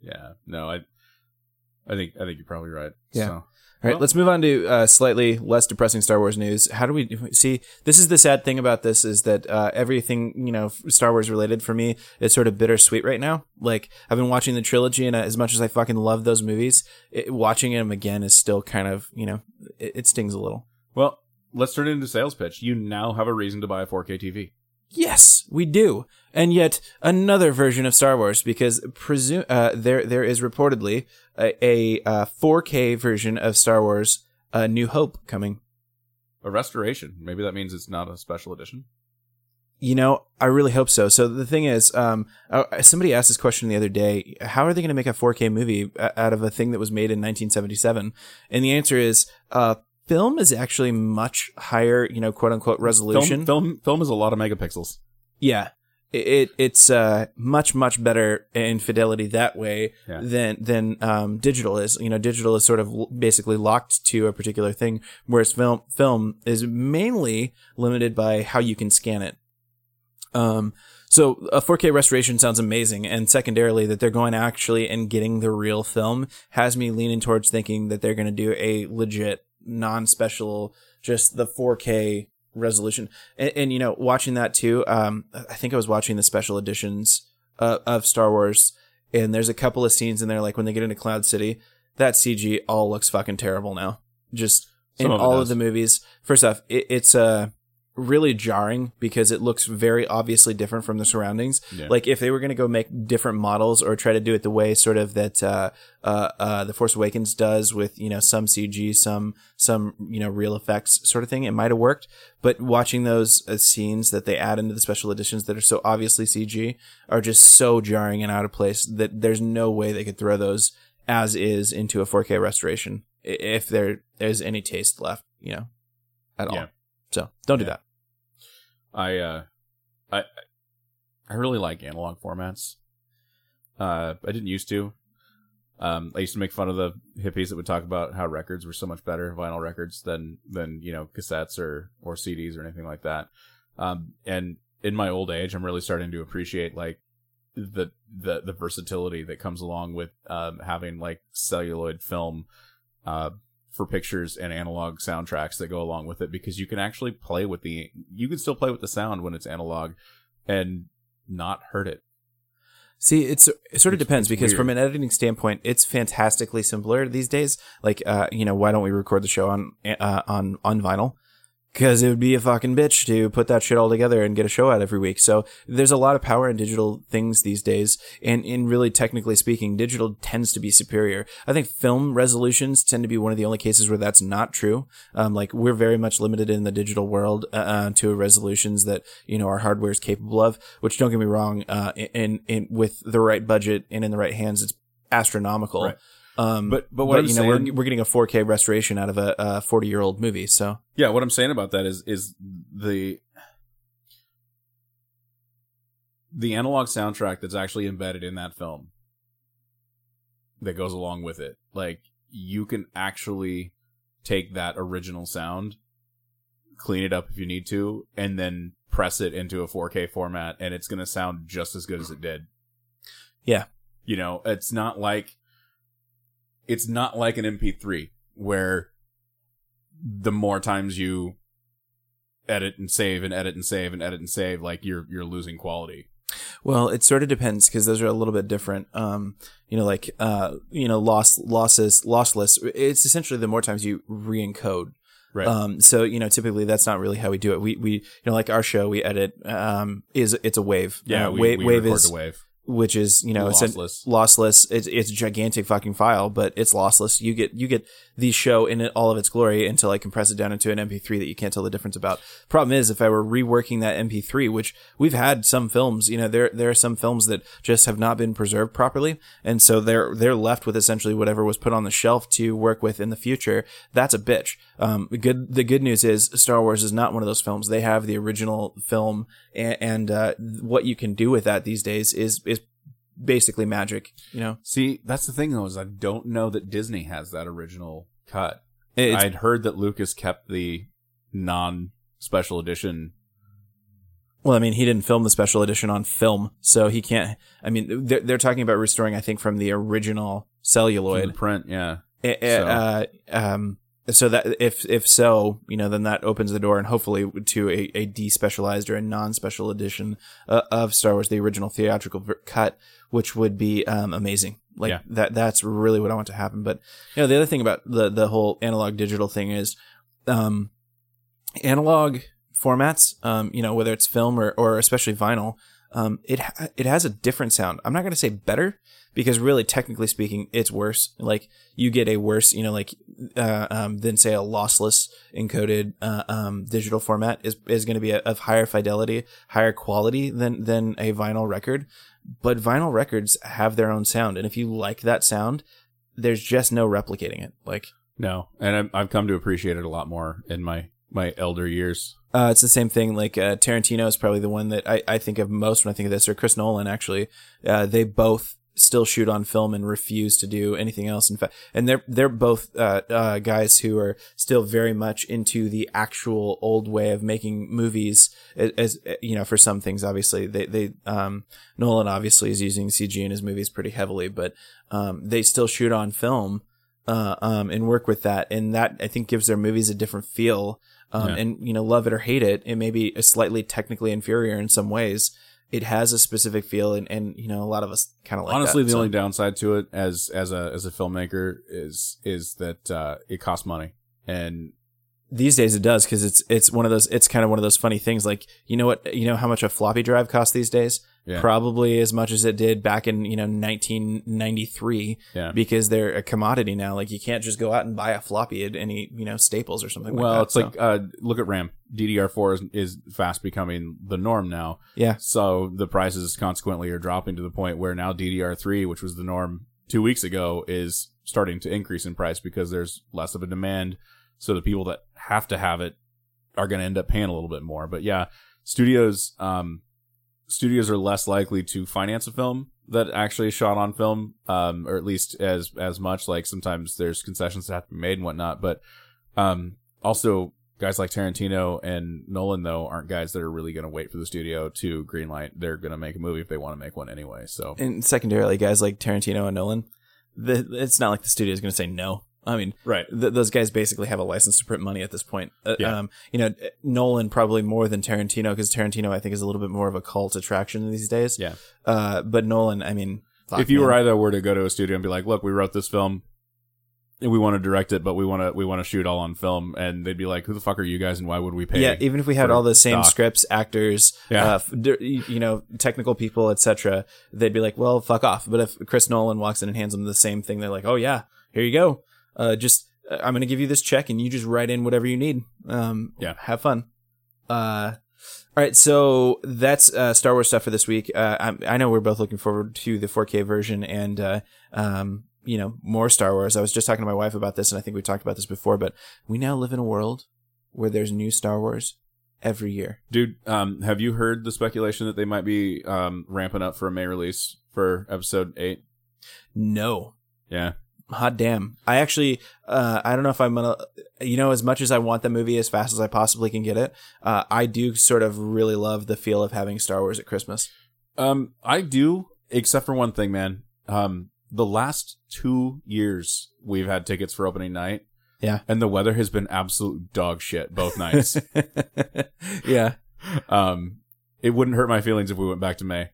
yeah. No, I, I think I think you're probably right. Yeah. So, All right, Well- let's move on to uh, slightly less depressing Star Wars news. How do we see? This is the sad thing about this is that uh, everything you know Star Wars related for me is sort of bittersweet right now. Like I've been watching the trilogy, and uh, as much as I fucking love those movies, it, watching them again is still kind of you know it, it stings a little. Well, let's turn it into sales pitch. You now have a reason to buy a 4K TV. Yes, we do. And yet another version of Star Wars because presume uh, there there is reportedly a, a uh, 4K version of Star Wars uh, New Hope coming. A restoration. Maybe that means it's not a special edition. You know, I really hope so. So the thing is, um, uh, somebody asked this question the other day: How are they going to make a 4K movie uh, out of a thing that was made in 1977? And the answer is, uh, film is actually much higher, you know, quote unquote resolution. Film, film, film is a lot of megapixels. Yeah. It, it it's uh much much better in fidelity that way Yeah. than than um digital is. You know, digital is sort of l- basically locked to a particular thing, whereas film film is mainly limited by how you can scan it. Um, so a 4K restoration sounds amazing, and secondarily, that they're going actually and getting the real film has me leaning towards thinking that they're going to do a legit non-special, just the 4K resolution. And, and you know, watching that too, um, I think I was watching the special editions uh, of Star Wars, and there's a couple of scenes in there, like when they get into Cloud City, that CG all looks fucking terrible now. Just in of all of the movies. First off, it, it's uh really jarring because it looks very obviously different from the surroundings. Yeah. Like if they were going to go make different models or try to do it the way sort of that uh, uh, uh, the Force Awakens does with you know some CG, some some you know real effects sort of thing, it might have worked. But watching those uh, scenes that they add into the special editions that are so obviously CG are just so jarring and out of place that there's no way they could throw those as is into a 4K restoration if there there's any taste left, you know, at all. Yeah. So don't do Yeah. that. I uh I I really like analog formats. Uh I didn't used to. Um I used to make fun of the hippies that would talk about how records were so much better, vinyl records than than, you know, cassettes or or CDs or anything like that. Um and in my old age I'm really starting to appreciate like the the the versatility that comes along with um having like celluloid film uh for pictures and analog soundtracks that go along with it because you can actually play with the you can still play with the sound when it's analog and not hurt it. See, it's it sort of It's- depends it's because weird. from an editing standpoint, it's fantastically simpler these days. Like, uh, you know, why don't we record the show on uh, on on vinyl? Because it would be a fucking bitch to put that shit all together and get a show out every week. So there's a lot of power in digital things these days, and in really technically speaking, digital tends to be superior. I think film resolutions tend to be one of the only cases where that's not true. Um, like we're very much limited in the digital world uh, uh, to resolutions that you know our hardware is capable of. Which don't get me wrong, uh, in in with the right budget and in the right hands, it's astronomical. Right. Um, But- but what I'm you know we're we're getting a 4K restoration out of a 40 year old movie. So Yeah, what I'm saying about that is is the the analog soundtrack that's actually embedded in that film that goes along with it. Like you can actually take that original sound, clean it up if you need to, and then press it into a 4K format and it's going to sound just as good as it did. Yeah. You know, it's not like it's not like an MP3 where the more times you edit and save and edit and save and edit and save, like you're you're losing quality. Well, it sort of depends because those are a little bit different. Um, you know, like uh, you know, loss losses lossless. It's essentially the more times you re-encode. Right. Um, so you know, typically that's not really how we do it. We we you know, like our show, we edit. Um, is it's a wave. yeah, Uh, we, wave, we wave record is wave. Which is you know it's an- Lossless. lossless. It's it's a gigantic fucking file, but it's lossless. You get you get the show in it, all of its glory until I compress it down into an MP3 that you can't tell the difference about. Problem is, if I were reworking that MP3, which we've had some films, you know, there there are some films that just have not been preserved properly, and so they're they're left with essentially whatever was put on the shelf to work with in the future. That's a bitch. Um, the good the good news is Star Wars is not one of those films. They have the original film, and, and uh, what you can do with that these days is is basically magic. You know, See, that's the thing though, is I don't know that Disney has that original cut. It's- I'd heard that Lucas kept the non special edition. well, I mean, he didn't film the special edition on film, so he can't. I mean, they're, they're talking about restoring, I think, from the original celluloid, print, yeah. Eh, eh, So- Uh, um, so that if if so, you know, then that opens the door and hopefully to a, a despecialized or a non-special edition uh, of Star Wars, the original theatrical cut, which would be um, amazing. Like Yeah. that that's really what I want to happen. But you know, the other thing about the the whole analog digital thing is, um, analog formats, um, you know, whether it's film or or especially vinyl, um, it ha- it has a different sound. I'm not going to say better because really technically speaking it's worse like you get a worse you know like uh, um, than say a lossless encoded uh, um, digital format is is going to be a, of higher fidelity higher quality than than a vinyl record but vinyl records have their own sound and if you like that sound there's just no replicating it like No, and I'm, I've come to appreciate it a lot more in my my elder years. Uh, it's the same thing. Like uh, Tarantino is probably the one that I, I think of most when I think of this, or Chris Nolan. Actually, uh, they both still shoot on film and refuse to do anything else. In fact, and they're they're both uh, uh, guys who are still very much into the actual old way of making movies. As, as you know, for some things, obviously they they um, Nolan obviously is using CG in his movies pretty heavily, but um, they still shoot on film. Uh, um, and work with that, and that I think gives their movies a different feel. Um, Yeah. and you know, love it or hate it, it may be a slightly technically inferior in some ways. It has a specific feel, and, and you know, a lot of us kind of like. Honestly, that, the so. only downside to it as as a as a filmmaker is is that uh, it costs money, and these days it does because it's it's one of those. It's kind of one of those funny things. Like you know what you know how much a floppy drive costs these days. Yeah. Probably as much as it did back in you know 1993 yeah. because they're a commodity now. Like you can't just go out and buy a floppy at any you know Staples or something. Well, like that. it's So, like uh, look at RAM. DDR4 is, is fast becoming the norm now. yeah, So the prices consequently are dropping to the point where now DDR3, which was the norm two weeks ago, is starting to increase in price because there's less of a demand. So the people that have to have it are going to end up paying a little bit more. But yeah, studios, um, studios are less likely to finance a film that actually shot on film, um, or at least as as much. Like sometimes there's concessions that have to be made and whatnot. But um, also guys like Tarantino and Nolan though aren't guys that are really going to wait for the studio to greenlight. They're going to make a movie if they want to make one anyway. So and secondarily, guys like Tarantino and Nolan, the, it's not like the studio is going to say no. I mean, right, th- those guys basically have a license to print money at this point. Uh, Yeah. Um, you know, Nolan probably more than Tarantino because Tarantino I think is a little bit more of a cult attraction these days. yeah. Uh, but Nolan, I mean, if you man. or I though were to go to a studio and be like, "Look, we wrote this film." and We want to direct it, but we want to we want to shoot all on film, and they'd be like, "Who the fuck are you guys, and why would we pay?" yeah, even if we had all the same scripts, actors, Yeah. uh, you know, technical people, etc., they'd be like, "Well, fuck off." But if Chris Nolan walks in and hands them the same thing, they're like, "Oh yeah, here you go. Uh, just uh, I'm going to give you this check, and you just write in whatever you need. Um, Yeah. have fun." Uh, all right, so that's uh, Star Wars stuff for this week. Uh, I, I know we're both looking forward to the 4K version and uh, um, you know more Star Wars. I was just talking to my wife about this, and I think we talked about this before, but we now live in a world where there's new Star Wars every year. Dude, um, have you heard the speculation that they might be um, ramping up for a May release for episode eight? No. Yeah, Hot damn. I actually, uh, I don't know if I'm gonna, you know, as much as I want the movie as fast as I possibly can get it, uh, I do sort of really love the feel of having Star Wars at Christmas. um, I do, except for one thing, man. Um, the last two years we've had tickets for opening night, Yeah. and the weather has been absolute dog shit both nights. yeah. um, it wouldn't hurt my feelings if we went back to May.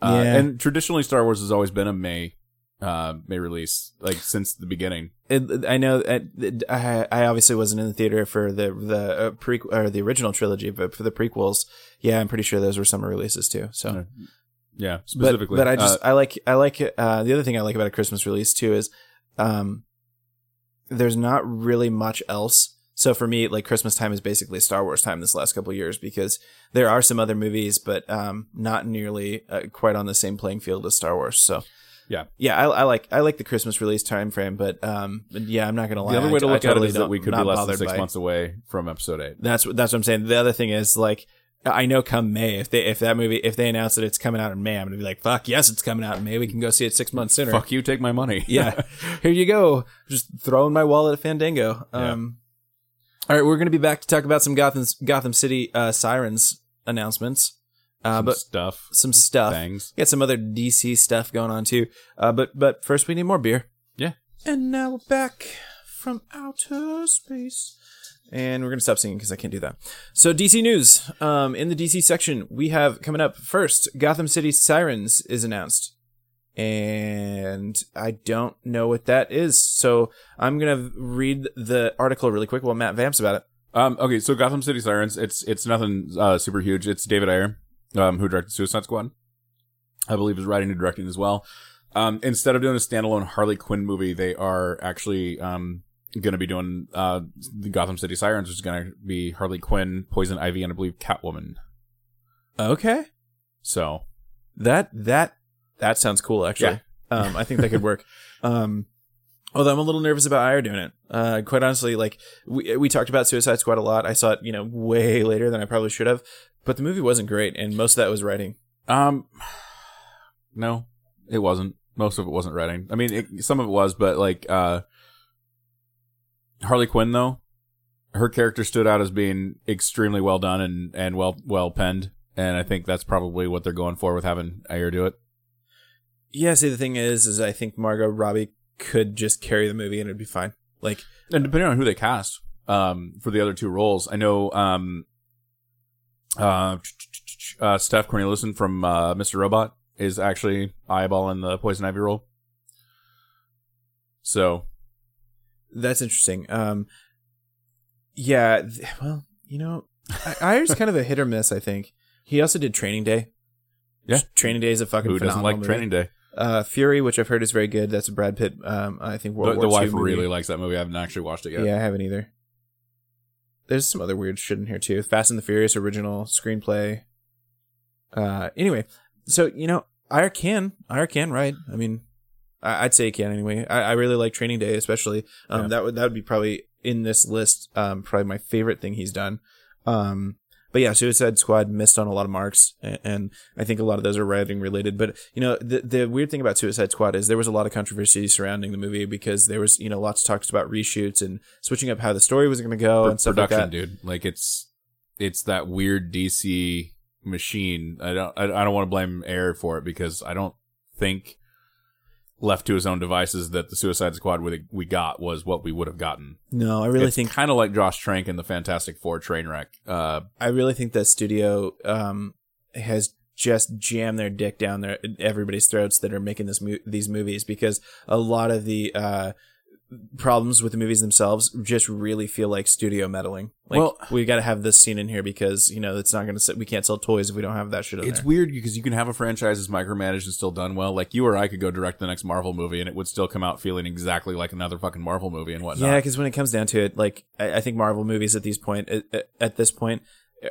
Uh, Yeah. And traditionally, Star Wars has always been a May, uh, May release, like since the beginning. It, I know. It, I, I obviously wasn't in the theater for the the uh, pre or the original trilogy, but for the prequels, yeah, I'm pretty sure those were summer releases too. So, Uh, Yeah, specifically. but I just Uh, I like I like uh, the other thing I like about a Christmas release too is, um, there's not really much else. So for me, like Christmas time is basically Star Wars time this last couple of years because there are some other movies, but um, not nearly uh, quite on the same playing field as Star Wars. So. Yeah. yeah, I, I like I like the Christmas release time frame, but um, yeah, I'm not gonna lie. the other way to I- I look totally at it is that we could be less than six months away from episode eight. That's what that's what I'm saying. The other thing is like I know come May if they if that movie if they announce that it's coming out in May, I'm gonna be like, fuck yes, it's coming out in May. We can go see it six months sooner. Fuck you, take my money. Yeah, here you go. Just throwing my wallet at Fandango. Yeah. Um, all right, we're gonna be back to talk about some Gotham Gotham City uh, sirens announcements, uh, Some but stuff, some stuff. things. Got some other DC stuff going on too. Uh, but but first we need more beer. Yeah. And now we're back from outer space. And we're to stop singing because I can't do that. So, DC News. Um, in the DC section, we have coming up first Gotham City Sirens is announced. And I don't know what that is. So, I'm to read the article really quick while Matt vamps about it. Um, okay, so Gotham City Sirens, it's it's nothing uh, super huge. It's David Ayer, um, who directed Suicide Squad. I believe is writing and directing as well. Um, instead of doing a standalone Harley Quinn movie, they are actually um, going to be doing uh, the Gotham City Sirens, which is going to be Harley Quinn, Poison Ivy, and I believe Catwoman. Okay. So That that that sounds cool actually. Um, I think that could work. Um, although I'm a little nervous about Ayer doing it. Uh, quite honestly, like we we talked about Suicide Squad a lot. I saw it, you know, way later than I probably should have. But the movie wasn't great, and most of that was writing. Um, no, it wasn't. Most of it wasn't writing. I mean, it, some of it was, but like uh, Harley Quinn, though, her character stood out as being extremely well done and and well well penned, and I think that's probably what they're going for with having Ayer do it. Yeah. See, the thing is, is I think Margot Robbie could just carry the movie and it'd be fine. Like, And depending on who they cast um, for the other two roles, I know um, uh, uh, Steph Corneliussen from uh, Mr. Robot is actually eyeballing the Poison Ivy role. So that's interesting. Um, yeah. th- Well, you know, I- Ayer's kind of a hit or miss. I think he also did Training Day. Yeah. Training Day is a fucking who doesn't like movie. Training Day? Uh, Fury, which I've heard is very good. That's a Brad Pitt. Um, I think World The, the wife movie. really likes that movie. I haven't actually watched it yet. Yeah, I haven't either. There's some other weird shit in here too. Fast and the Furious original screenplay. Uh, anyway, so you know, I can, I can write. I mean, I, I'd say he can anyway. I, I really like Training Day, especially. Um, Yeah. that would that would be probably in this list. Um, probably my favorite thing he's done. Um, but yeah, Suicide Squad missed on a lot of marks, and, I think a lot of those are writing related. But you know, the the weird thing about Suicide Squad is there was a lot of controversy surrounding the movie because there was you know lots of talks about reshoots and switching up how the story was going to go Pro- and stuff production, like that. dude. Like it's it's that weird DC machine. I don't I, I don't want to blame Ayer for it because I don't think left to his own devices that the Suicide Squad we, we got was what we would have gotten. No, I really it's think kind of like Josh Trank in the Fantastic Four train wreck. Uh, I really think that studio um has just jammed their dick down their everybody's throats that are making this mo- these movies because a lot of the uh problems with the movies themselves just really feel like studio meddling. Like Well- we got to have this scene in here because you know it's not going to sit we can't sell toys if we don't have that shit in it's there. weird because you can have a franchise that's micromanaged and still done well. Like you or I could go direct the next Marvel movie and it would still come out feeling exactly like another fucking Marvel movie and whatnot. Yeah, because when it comes down to it, like I, I think Marvel movies at these point at, at this point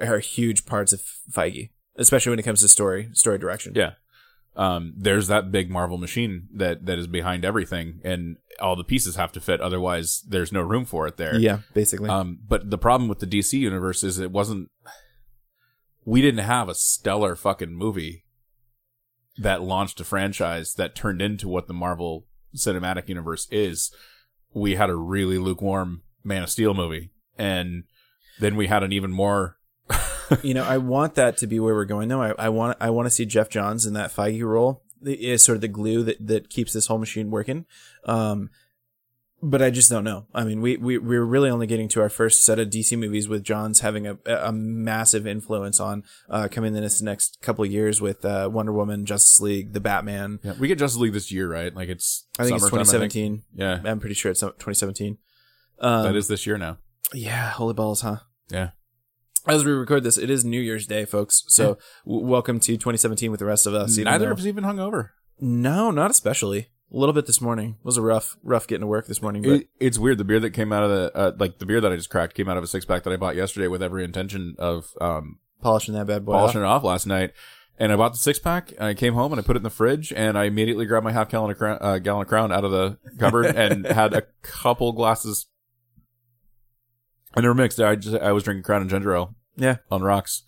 are huge parts of Feige, especially when it comes to story story direction. Yeah. Um, there's that big Marvel machine that, that is behind everything and all the pieces have to fit. Otherwise there's no room for it there. yeah, basically. Um, but the problem with the DC universe is it wasn't, we didn't have a stellar fucking movie that launched a franchise that turned into what the Marvel cinematic universe is. We had a really lukewarm Man of Steel movie and then we had an even more you know, I want that to be where we're going though. I, I want I want to see Geoff Johns in that Feige role. It is sort of the glue that, that keeps this whole machine working. Um, but I just don't know. I mean, we, we, we're really only getting to our first set of DC movies with Johns having a, a massive influence on, uh, coming in this next couple of years with, uh, Wonder Woman, Justice League, The Batman. Yeah, we get Justice League this year, right? Like it's I think it's summertime, 2017. Yeah, I'm pretty sure it's 2017. Um, that is this year now. yeah, holy balls, huh? Yeah. As we record this, it is New Year's Day, folks. So w- welcome to 2017 with the rest of us. Neither though- of us even hung over. No, not especially. A little bit this morning. It was a rough, rough getting to work this morning. But It, it's weird. The beer that came out of the uh, like the beer that I just cracked came out of a six pack that I bought yesterday with every intention of um, polishing that bad boy. polishing off. it off last night. And I bought the six pack. I came home and I put it in the fridge, and I immediately grabbed my half gallon of crown, uh, gallon of Crown out of the cupboard and had a couple glasses. I never mixed. I just I was drinking Crown and ginger ale Yeah. on rocks.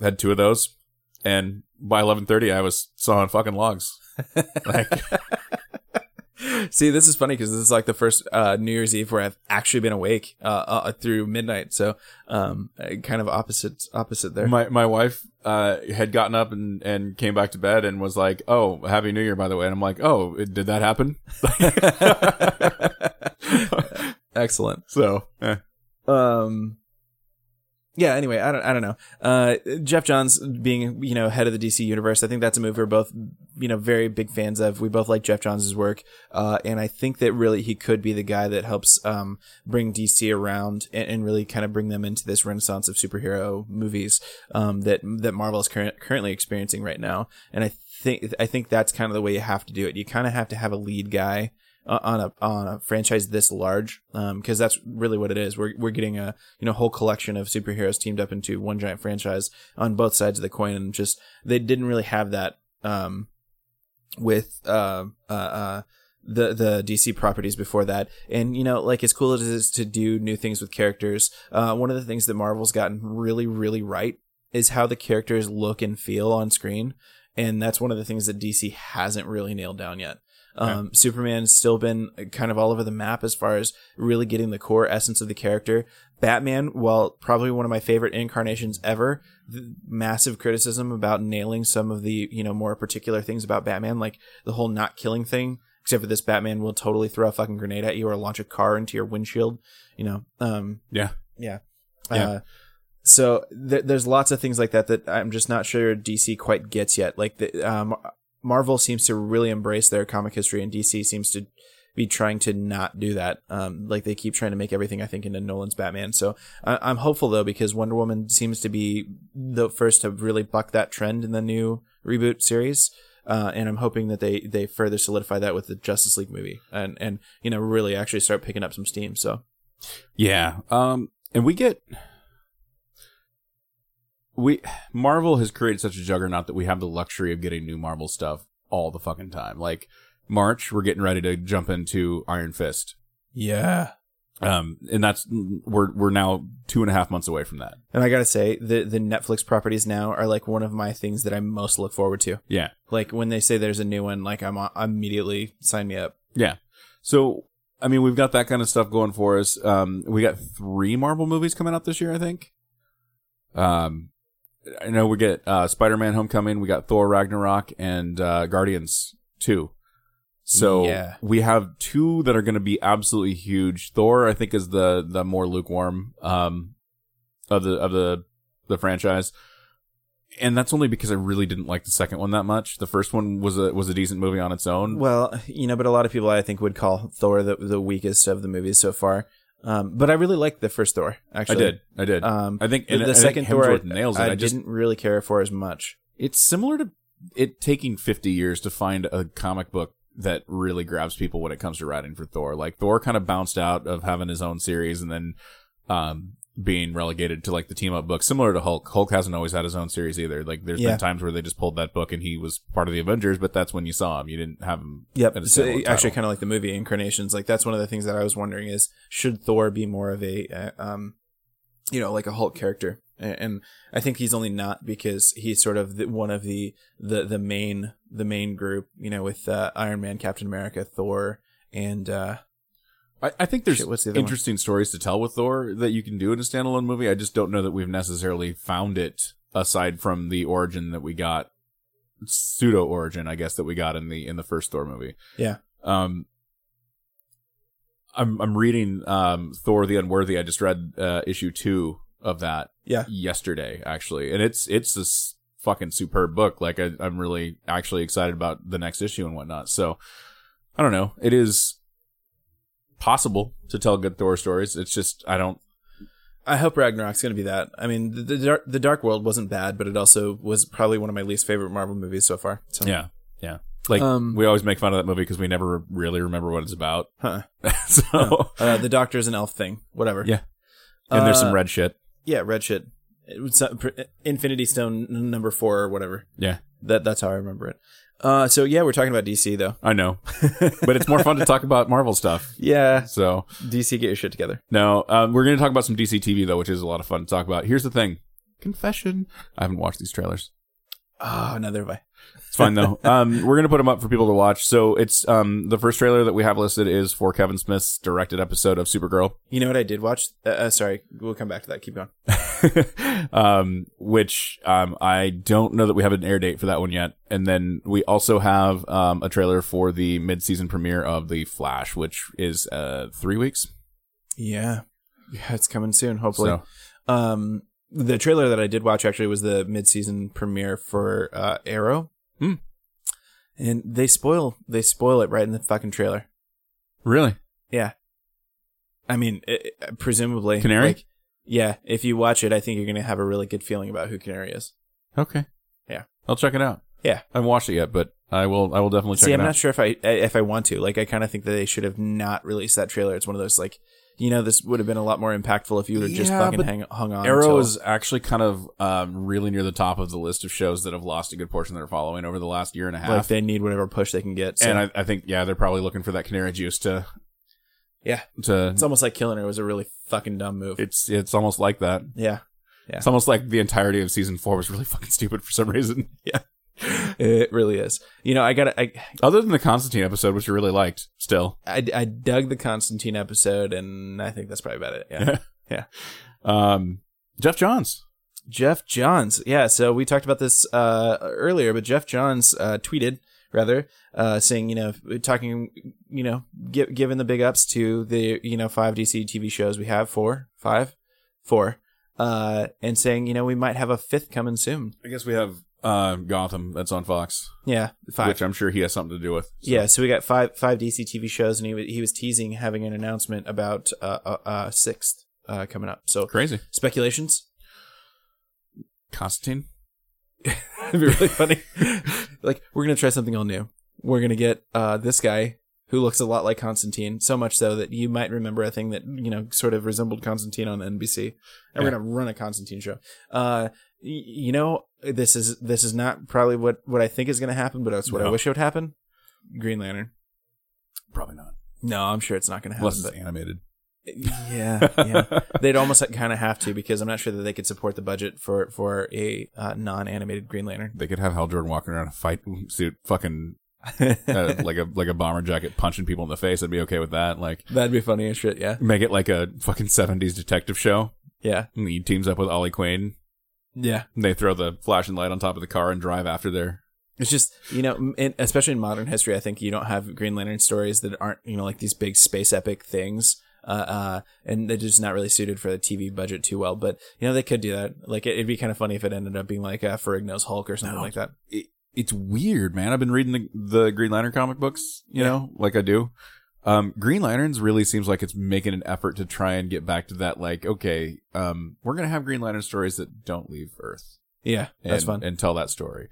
Had two of those, and by eleven thirty, I was sawing fucking logs. like See, this is funny because this is like the first uh, New Year's Eve where I've actually been awake uh, uh, through midnight. So, um, uh, kind of opposite opposite there. My my wife uh, had gotten up and, and came back to bed and was like, "Oh, Happy New Year, by the way." And I'm like, "Oh, it- did that happen?" Excellent. so, eh. um yeah anyway i don't i don't know. Uh Geoff Johns being you know head of the dc universe i think that's a move we're both you know very big fans of. We both like Geoff Johns' work uh and i think that really he could be the guy that helps um bring dc around and, and really kind of bring them into this renaissance of superhero movies um that that marvel is current, currently experiencing right now. And i think i think that's kind of the way you have to do it. You kind of have to have a lead guy uh, on a on a franchise this large because that's really what it is we're we're getting a you know whole collection of superheroes teamed up into one giant franchise on both sides of the coin and just they didn't really have that um with uh uh, uh the the DC properties before that. And you know, like as cool as it is to do new things with characters, uh, one of the things that Marvel's gotten really really right is how the characters look and feel on screen, and that's one of the things that DC hasn't really nailed down yet. Um, Superman's still been kind of all over the map as far as really getting the core essence of the character. Batman, while probably one of my favorite incarnations ever, the massive criticism about nailing some of the you know more particular things about Batman, like the whole not killing thing. Except for this, Batman will totally throw a fucking grenade at you or launch a car into your windshield. You know, um, yeah, yeah. Yeah. Uh, so th- there's lots of things like that that I'm just not sure DC quite gets yet. Like the um, Marvel seems to really embrace their comic history, and DC seems to be trying to not do that. Um, like they keep trying to make everything I think into Nolan's Batman. So I- I'm hopeful though because Wonder Woman seems to be the first to really buck that trend in the new reboot series. Uh, and I'm hoping that they, they further solidify that with the Justice League movie and, and, you know, really actually start picking up some steam. So yeah. Um, and we get we Marvel has created such a juggernaut that we have the luxury of getting new Marvel stuff all the fucking time. Like March, we're getting ready to jump into Iron Fist. yeah, Um, and that's we're we're now two and a half months away from that. And I gotta say, the the Netflix properties now are like one of my things that I most look forward to. Yeah, Like when they say there's a new one, like I'm uh, immediately sign me up. yeah. So I mean, we've got that kind of stuff going for us. Um, we got three Marvel movies coming out this year, I think. Um, I know we get uh, Spider-Man: Homecoming, we got Thor: Ragnarok, and uh, Guardians Two. So Yeah. we have two that are going to be absolutely huge. Thor, I think, is the the more lukewarm um, of the of the the franchise, and that's only because I really didn't like the second one that much. The first one was a was a decent movie on its own. Well, you know, but a lot of people I think would call Thor the the weakest of the movies so far. Um, but I really liked the first Thor. Actually, I did, I did. Um, I think the, and the I think second Thor Hemsworth I, nails it. I, I just didn't really care for as much. it's similar to it taking 50 years to find a comic book that really grabs people when it comes to writing for Thor. Like Thor kind of bounced out of having his own series and then um being relegated to like the team up book similar to Hulk. Hulk hasn't always had his own series either. Like there's Yeah. been times where they just pulled that book and he was part of the Avengers, but that's when you saw him. You didn't have him Yep. So actually, kind of like the movie incarnations. Like that's one of the things that I was wondering is should Thor be more of a, uh, um, you know, like a Hulk character? A- And I think he's only not because he's sort of the, one of the the the main the main group. You know, with uh, Iron Man, Captain America, Thor, and uh, I, I think there's Shit, what's the other interesting stories to tell with Thor that you can do in a standalone movie. I just don't know that we've necessarily found it aside from the origin that we got, pseudo origin, I guess, that we got in the in the first Thor movie. yeah, Um, I'm I'm reading um Thor the Unworthy. I just read uh, issue two of that yeah. yesterday actually, and it's it's this fucking superb book. Like I, I'm really actually excited about the next issue and whatnot. So I don't know. It is possible to tell good Thor stories. It's just I don't. I hope Ragnarok's going to be that. I mean, the, the Dark the Dark World wasn't bad, but it also was probably one of my least favorite Marvel movies so far. So Yeah, yeah. Like Um, we always make fun of that movie because we never really remember what it's about. huh. so uh, the Doctor's an elf thing. Whatever. Yeah. and there's some Uh, red shit. Yeah, red shit. It was uh, Infinity Stone number four or whatever. Yeah, That that's how I remember it. Uh, so yeah, we're talking about DC though. I know, but it's more fun to talk about Marvel stuff. Yeah, So DC, get your shit together. No, um, we're going to talk about some DC TV though, which is a lot of fun to talk about. Here's the thing: confession. I haven't watched these trailers. Oh, neither have I. It's fine though. um, we're gonna put them up for people to watch. So it's um the first trailer that we have listed is for Kevin Smith's directed episode of Supergirl, You know what I did watch? Uh, uh, sorry, we'll come back to that. Keep going. um, which um I don't know that we have an air date for that one yet. And then we also have um a trailer for the mid season premiere of The Flash, which is uh three weeks. Yeah, yeah, it's coming soon. Hopefully. So Um, the trailer that I did watch actually was the mid-season premiere for uh, Arrow. Hmm. And they spoil they spoil it right in the fucking trailer. really, Yeah. I mean, it, it- presumably Canary? like, yeah, if you watch it, I think you're gonna have a really good feeling about who Canary is. okay, Yeah. I'll check it out. Yeah. I haven't watched it yet, but I will. I will definitely check See, I'm out. not sure if I if I want to. Like, I kind of think that they should have not released that trailer. It's one of those like, you know, this would have been a lot more impactful if you would have just Yeah, fucking hang, hung on. Arrow until- is actually kind of um, really near the top of the list of shows that have lost a good portion of their following over the last year and a half. like they need whatever push they can get. So. and I, I think yeah, they're probably looking for that canary juice to yeah, to. it's almost like killing her was a really fucking dumb move. It's it's almost like that. yeah, It's almost like the entirety of season four was really fucking stupid for some reason. it really is. You know, I got I, Other than the Constantine episode, which you really liked, still. I I dug the Constantine episode, and I think that's probably about it. Yeah. Yeah. Um, Geoff Johns. Geoff Johns. Yeah, so we talked about this uh, earlier, but Geoff Johns uh, tweeted rather uh, saying, you know, talking, you know, gi- giving the big ups to the you know five DC TV shows we have four, five, four, uh, and saying, you know, we might have a fifth coming soon. I guess we have uh, Gotham that's on Fox, Yeah, five. which I'm sure he has something to do with. so. Yeah, so we got five five DC TV shows, and he was, he was teasing having an announcement about uh, uh, uh sixth uh, coming up. So crazy. speculations. Constantine. It'd be really funny. like we're gonna try something all new. We're gonna get uh this guy who looks a lot like Constantine, so much so that you might remember a thing that you know sort of resembled Constantine on NBC. And we're gonna run a Constantine show. Uh, you know, this is this is not probably what what I think is gonna happen, but it's what I wish it would happen. Green Lantern. Probably not, No, I'm sure it's not gonna happen. unless But it's animated. yeah, yeah. They'd almost kind of have to because I'm not sure that they could support the budget for for a uh, non-animated Green Lantern. They could have Hal Jordan walking around in a fight suit, fucking uh, like a like a bomber jacket, punching people in the face. I'd be okay with that. Like That'd be funny as shit. Yeah, make it like a fucking seventies detective show. yeah, And he teams up with Ollie Queen. Yeah. And they throw the flashing light on top of the car and drive after their. It's just you know, in, especially in modern history, I think you don't have Green Lantern stories that aren't you know like these big space epic things. Uh, uh, and they're just not really suited for the TV budget too well. But you know, they could do that. Like it, it'd be kind of funny if it ended up being like uh, Ferrigno's Hulk or something No. like that. It, it's weird, man. I've been reading the, the Green Lantern comic books, you Yeah. know, like I do. Um, Green Lanterns really seems like it's making an effort to try and get back to that. Like, okay, um, we're gonna have Green Lantern stories that don't leave Earth. Yeah, and, that's fun. and tell that story.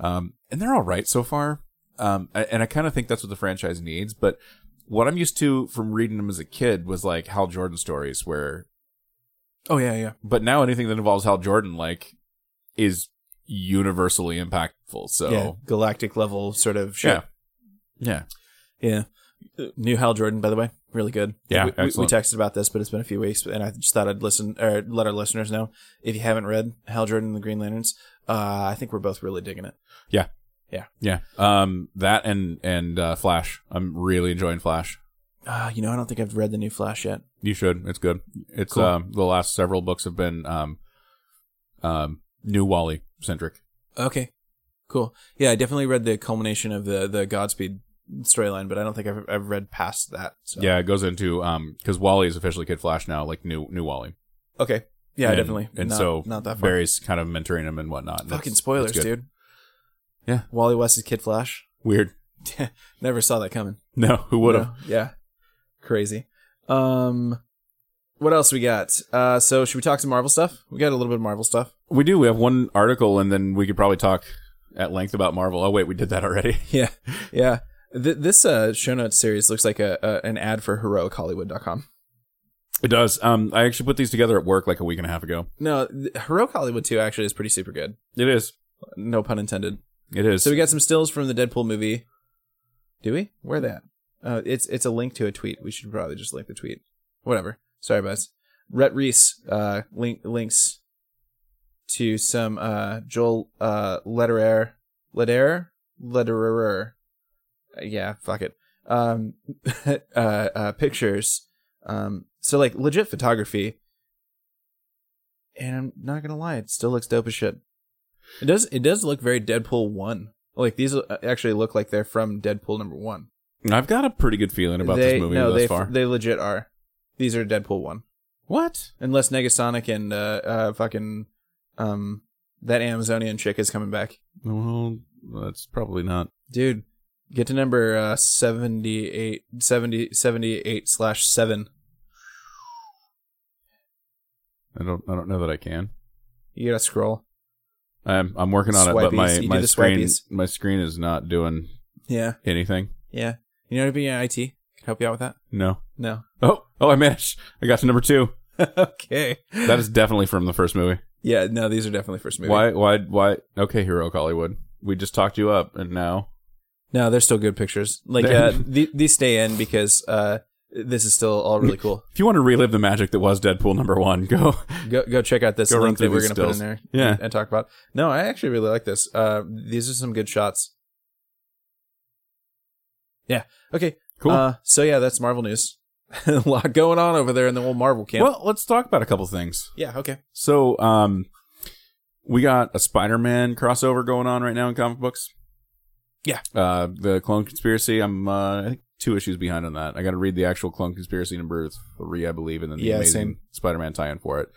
Um, and they're all right so far. Um, and I kind of think that's what the franchise needs. But what I'm used to from reading them as a kid was like Hal Jordan stories, where. oh yeah, yeah. But now anything that involves Hal Jordan, like, is universally impactful. So yeah, galactic level sort of shit. yeah, yeah. Yeah. New Hal Jordan, by the way, really good. Yeah, we, we, we texted about this, but it's been a few weeks, and I just thought I'd listen or let our listeners know if you haven't read Hal Jordan and the Green Lanterns. Uh, I think we're both really digging it. Yeah, yeah, yeah. Um, that and and uh, Flash. I'm really enjoying Flash. Uh, you know, I don't think I've read the new Flash yet. You should. It's good. It's Cool. um the last several books have been um um new Wally centric. Okay, cool. Yeah, I definitely read the culmination of the the Godspeed storyline, but I don't think I've I've read past that. So. Yeah, it goes into um because Wally is officially Kid Flash now, like new new Wally. Okay. Yeah, and, definitely. And not, so not that far. Barry's kind of mentoring him and whatnot. and Fucking spoilers, dude. Yeah. Wally West is Kid Flash. Weird. Never saw that coming. No, who would have? No, Yeah. Crazy. Um what else we got? Uh so should we talk some Marvel stuff? We got a little bit of Marvel stuff. We do. We have one article, and then we could probably talk at length about Marvel. Oh wait, we did that already. Yeah. Yeah. Th- this uh show notes series looks like a, a an ad for heroichollywood.com. It does. Um, I actually put these together at work like a week and a half ago. No, th- Heroic Hollywood 2 actually is pretty super good. It is. No pun intended. It is. So we got some stills from the Deadpool movie. Do we? Where that? Uh, it's it's a link to a tweet. We should probably just link the tweet. Whatever. Sorry, guys. Rhett Reese uh, link links to some uh, Joel uh, Lederer, Lederer, Lederer. Yeah, fuck it. Um, uh, uh, pictures. Um, so like legit photography. And I'm not gonna lie, it still looks dope as shit. It does. It does look very Deadpool one. Like these uh, actually look like they're from Deadpool number one. I've got a pretty good feeling about they, this movie no, thus they far. they legit are. These are Deadpool one. what? Unless Negasonic and uh, uh fucking um that Amazonian chick is coming back. Well, that's probably not. Dude, get to number uh 78 70 78 slash 7. I don't. I don't know that I can. You got to scroll. I'm. I'm working on it, but my You my screen swipies. my screen is not doing Yeah. anything. Yeah. You know to be in IT? Can I help you out with that? No. No. Oh. Oh, I managed. I got to number two. okay. That is definitely from the first movie. Yeah, no, these are definitely first movie. Why? Why? Why? Okay, Heroic Hollywood. We just talked you up, and now No, they're still good pictures. Like uh, the, these stay in because uh this is still all really cool. if you want to relive the magic that was Deadpool number one, go. Go go check out this Go link that we're gonna put in there. Yeah. and, and talk about. No, I actually really like this. Uh, these are some good shots. Yeah. Okay. Cool. Uh, so yeah, that's Marvel news. a lot going on over there in the old Marvel camp. Well, let's talk about a couple things. yeah. Okay. So, um, we got a Spider-Man crossover going on right now in comic books. Yeah. Uh, the Clone Conspiracy. I'm uh, I think two issues behind on that. I got to read the actual Clone Conspiracy number three, I believe, and then the Yeah, Amazing same. Spider-Man tie-in for it.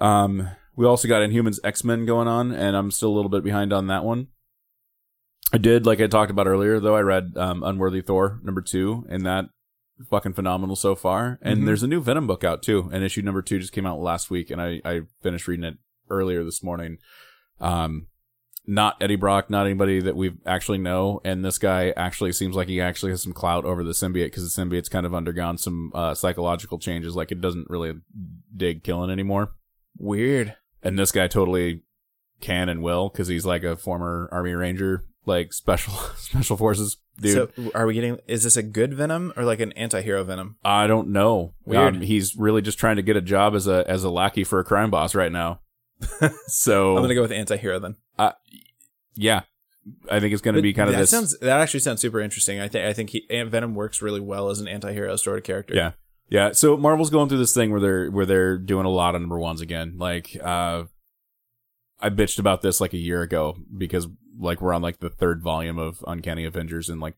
Um, we also got Inhumans X-Men going on, and I'm still a little bit behind on that one. I did, like I talked about earlier, though. I read um, Unworthy Thor number two, and that fucking phenomenal so far. And Mhm. there's a new Venom book out too, and issue number two just came out last week, and I I finished reading it earlier this morning. Um, not Eddie Brock, not anybody that we actually know, and this guy actually seems like he actually has some clout over the symbiote because the symbiote's kind of undergone some uh, psychological changes. Like it doesn't really dig killing anymore, Weird. and this guy totally can and will because he's like a former Army Ranger, like special special forces dude. So are we getting? Is this a good Venom or like an anti-hero Venom? I don't know. Weird. Um, he's really just trying to get a job as a as a lackey for a crime boss right now. so I'm gonna go with anti-hero then. Yeah, I think it's going to be kind of that this. sounds that actually sounds super interesting. I think I think he, Venom works really well as an anti-hero sort of character. Yeah. yeah. So Marvel's going through this thing where they're where they're doing a lot of number ones again. Like uh, I bitched about this like a year ago because like we're on like the third volume of Uncanny Avengers and like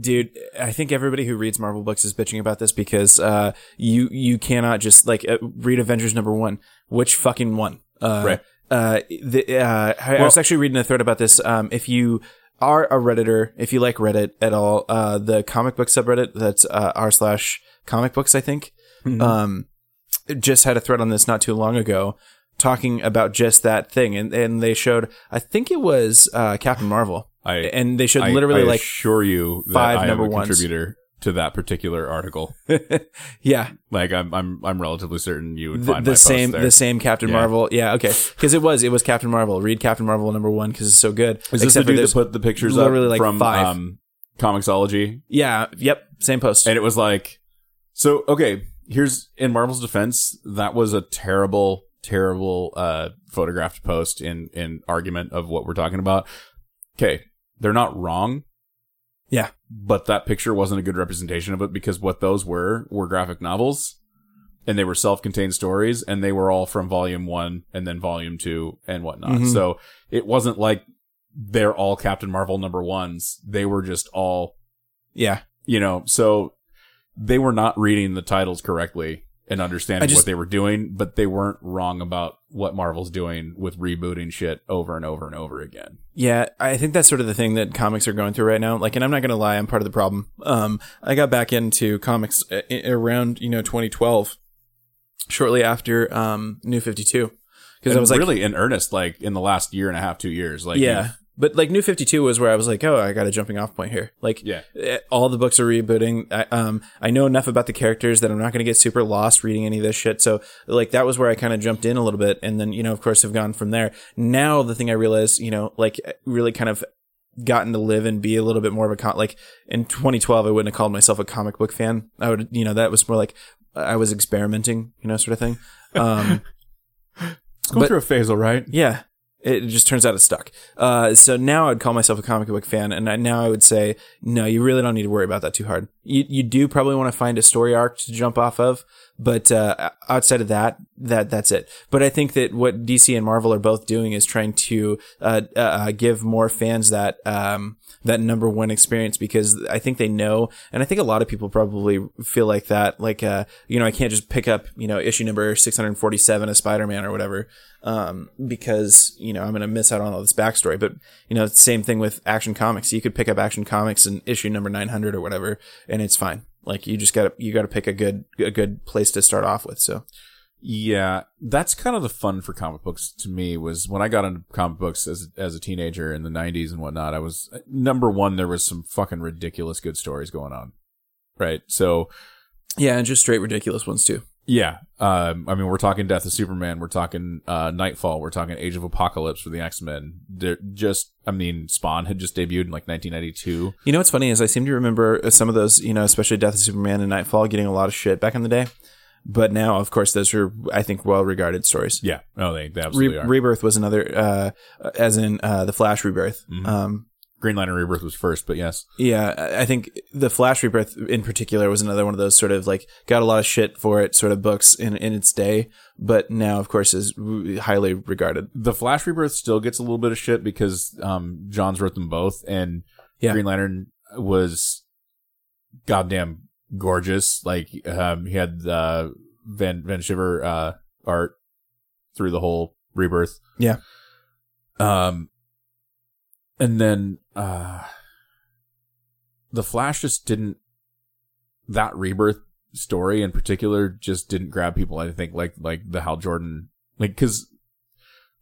dude i think everybody who reads marvel books is bitching about this because uh you you cannot just like uh, read avengers number one which fucking one uh Right. Uh, the, uh I, I was actually reading a thread about this. Um if you are a redditor if you like reddit at all uh the comic book subreddit that's uh r slash comic books i think um just had a thread on this not too long ago talking about just that thing. And and they showed i think it was uh captain marvel. I and they showed I, literally like assure you that five number a ones. contributor to that particular article. yeah Like I'm I'm I'm relatively certain you would the, find the same the same Captain Yeah. Marvel. Yeah, okay, because it was it was Captain Marvel. Read Captain Marvel number one because it's so good. Is this the Except for dude that put the pictures literally up like from five. um, Comixology? Yeah, yep, same post. And it was like, so okay. Here's in Marvel's defense, that was a terrible, terrible uh, photographed post in in argument of what we're talking about. Okay, they're not wrong. Yeah. but that picture wasn't a good representation of it because what those were were graphic novels, and they were self-contained stories, and they were all from volume one and then volume two and whatnot. Mhm. So it wasn't like they're all Captain Marvel number ones. They were just all yeah, you know, so they were not reading the titles correctly and understanding just- what they were doing, but they weren't wrong about what Marvel's doing with rebooting shit over and over and over again. yeah. I think that's sort of the thing that comics are going through right now. Like, and I'm not gonna lie, I'm part of the problem. Um, I got back into comics uh, around you know 2012, shortly after um New 52, because I was like, really in earnest, like in the last year and a half, two years. Like, yeah. But like New Fifty Two was where I was like, oh, I got a jumping off point here. Like, Yeah. eh, all the books are rebooting. I, um, I know enough about the characters that I'm not going to get super lost reading any of this shit. So like that was where I kind of jumped in a little bit, and then you know, of course, have gone from there. Now the thing I realized, you know, like really kind of gotten to live and be a little bit more of a con like in 2012 I wouldn't have called myself a comic book fan I would you know that was more like I was experimenting you know sort of thing um It's going But- through a phase, all right. Yeah. It just turns out it's stuck. Uh, so now I'd call myself a comic book fan, and I, now I would say, no, you really don't need to worry about that too hard. You you do probably want to find a story arc to jump off of, but uh, outside of that, that that's it. But I think that what DC and Marvel are both doing is trying to uh, uh, give more fans that um, that number one experience because I think they know, and I think a lot of people probably feel like that. Like, uh, you know, I can't just pick up, you know, issue number 647 of Spider-Man or whatever, um, because, you know, I'm going to miss out on all this backstory. But, you know, same thing with Action Comics. You could pick up Action Comics and issue number 900 or whatever, and it's fine. Like, you just gotta, you gotta pick a good, a good place to start off with. So, Yeah, that's kind of the fun for comic books to me. Was when I got into comic books as as a teenager in the '90s and whatnot. I was number one. There was some fucking ridiculous good stories going on, right? So yeah, and just straight ridiculous ones too. Yeah, um, I mean, we're talking Death of Superman. We're talking uh, Knightfall. We're talking Age of Apocalypse for the X Men. Just, I mean, Spawn had just debuted in like 1992. You know what's funny is I seem to remember some of those, you know, especially Death of Superman and Knightfall getting a lot of shit back in the day. But now, of course, those are, I think, well regarded stories. Yeah, Oh, they, they Re- absolutely are. Rebirth was another, uh, as in uh, the Flash Rebirth. Um, Green Lantern Rebirth was first, but yes, yeah, I think the Flash Rebirth in particular was another one of those sort of like got a lot of shit for it sort of books in in its day, but now, of course, is highly regarded. the Flash Rebirth still gets a little bit of shit because um, Johns wrote them both, and Yeah. Green Lantern was goddamn gorgeous. Like um, he had the Van Van Sciver uh, art through the whole Rebirth. Yeah. Um, and then uh, the Flash just didn't. That Rebirth story in particular just didn't grab people. I think like like the Hal Jordan like because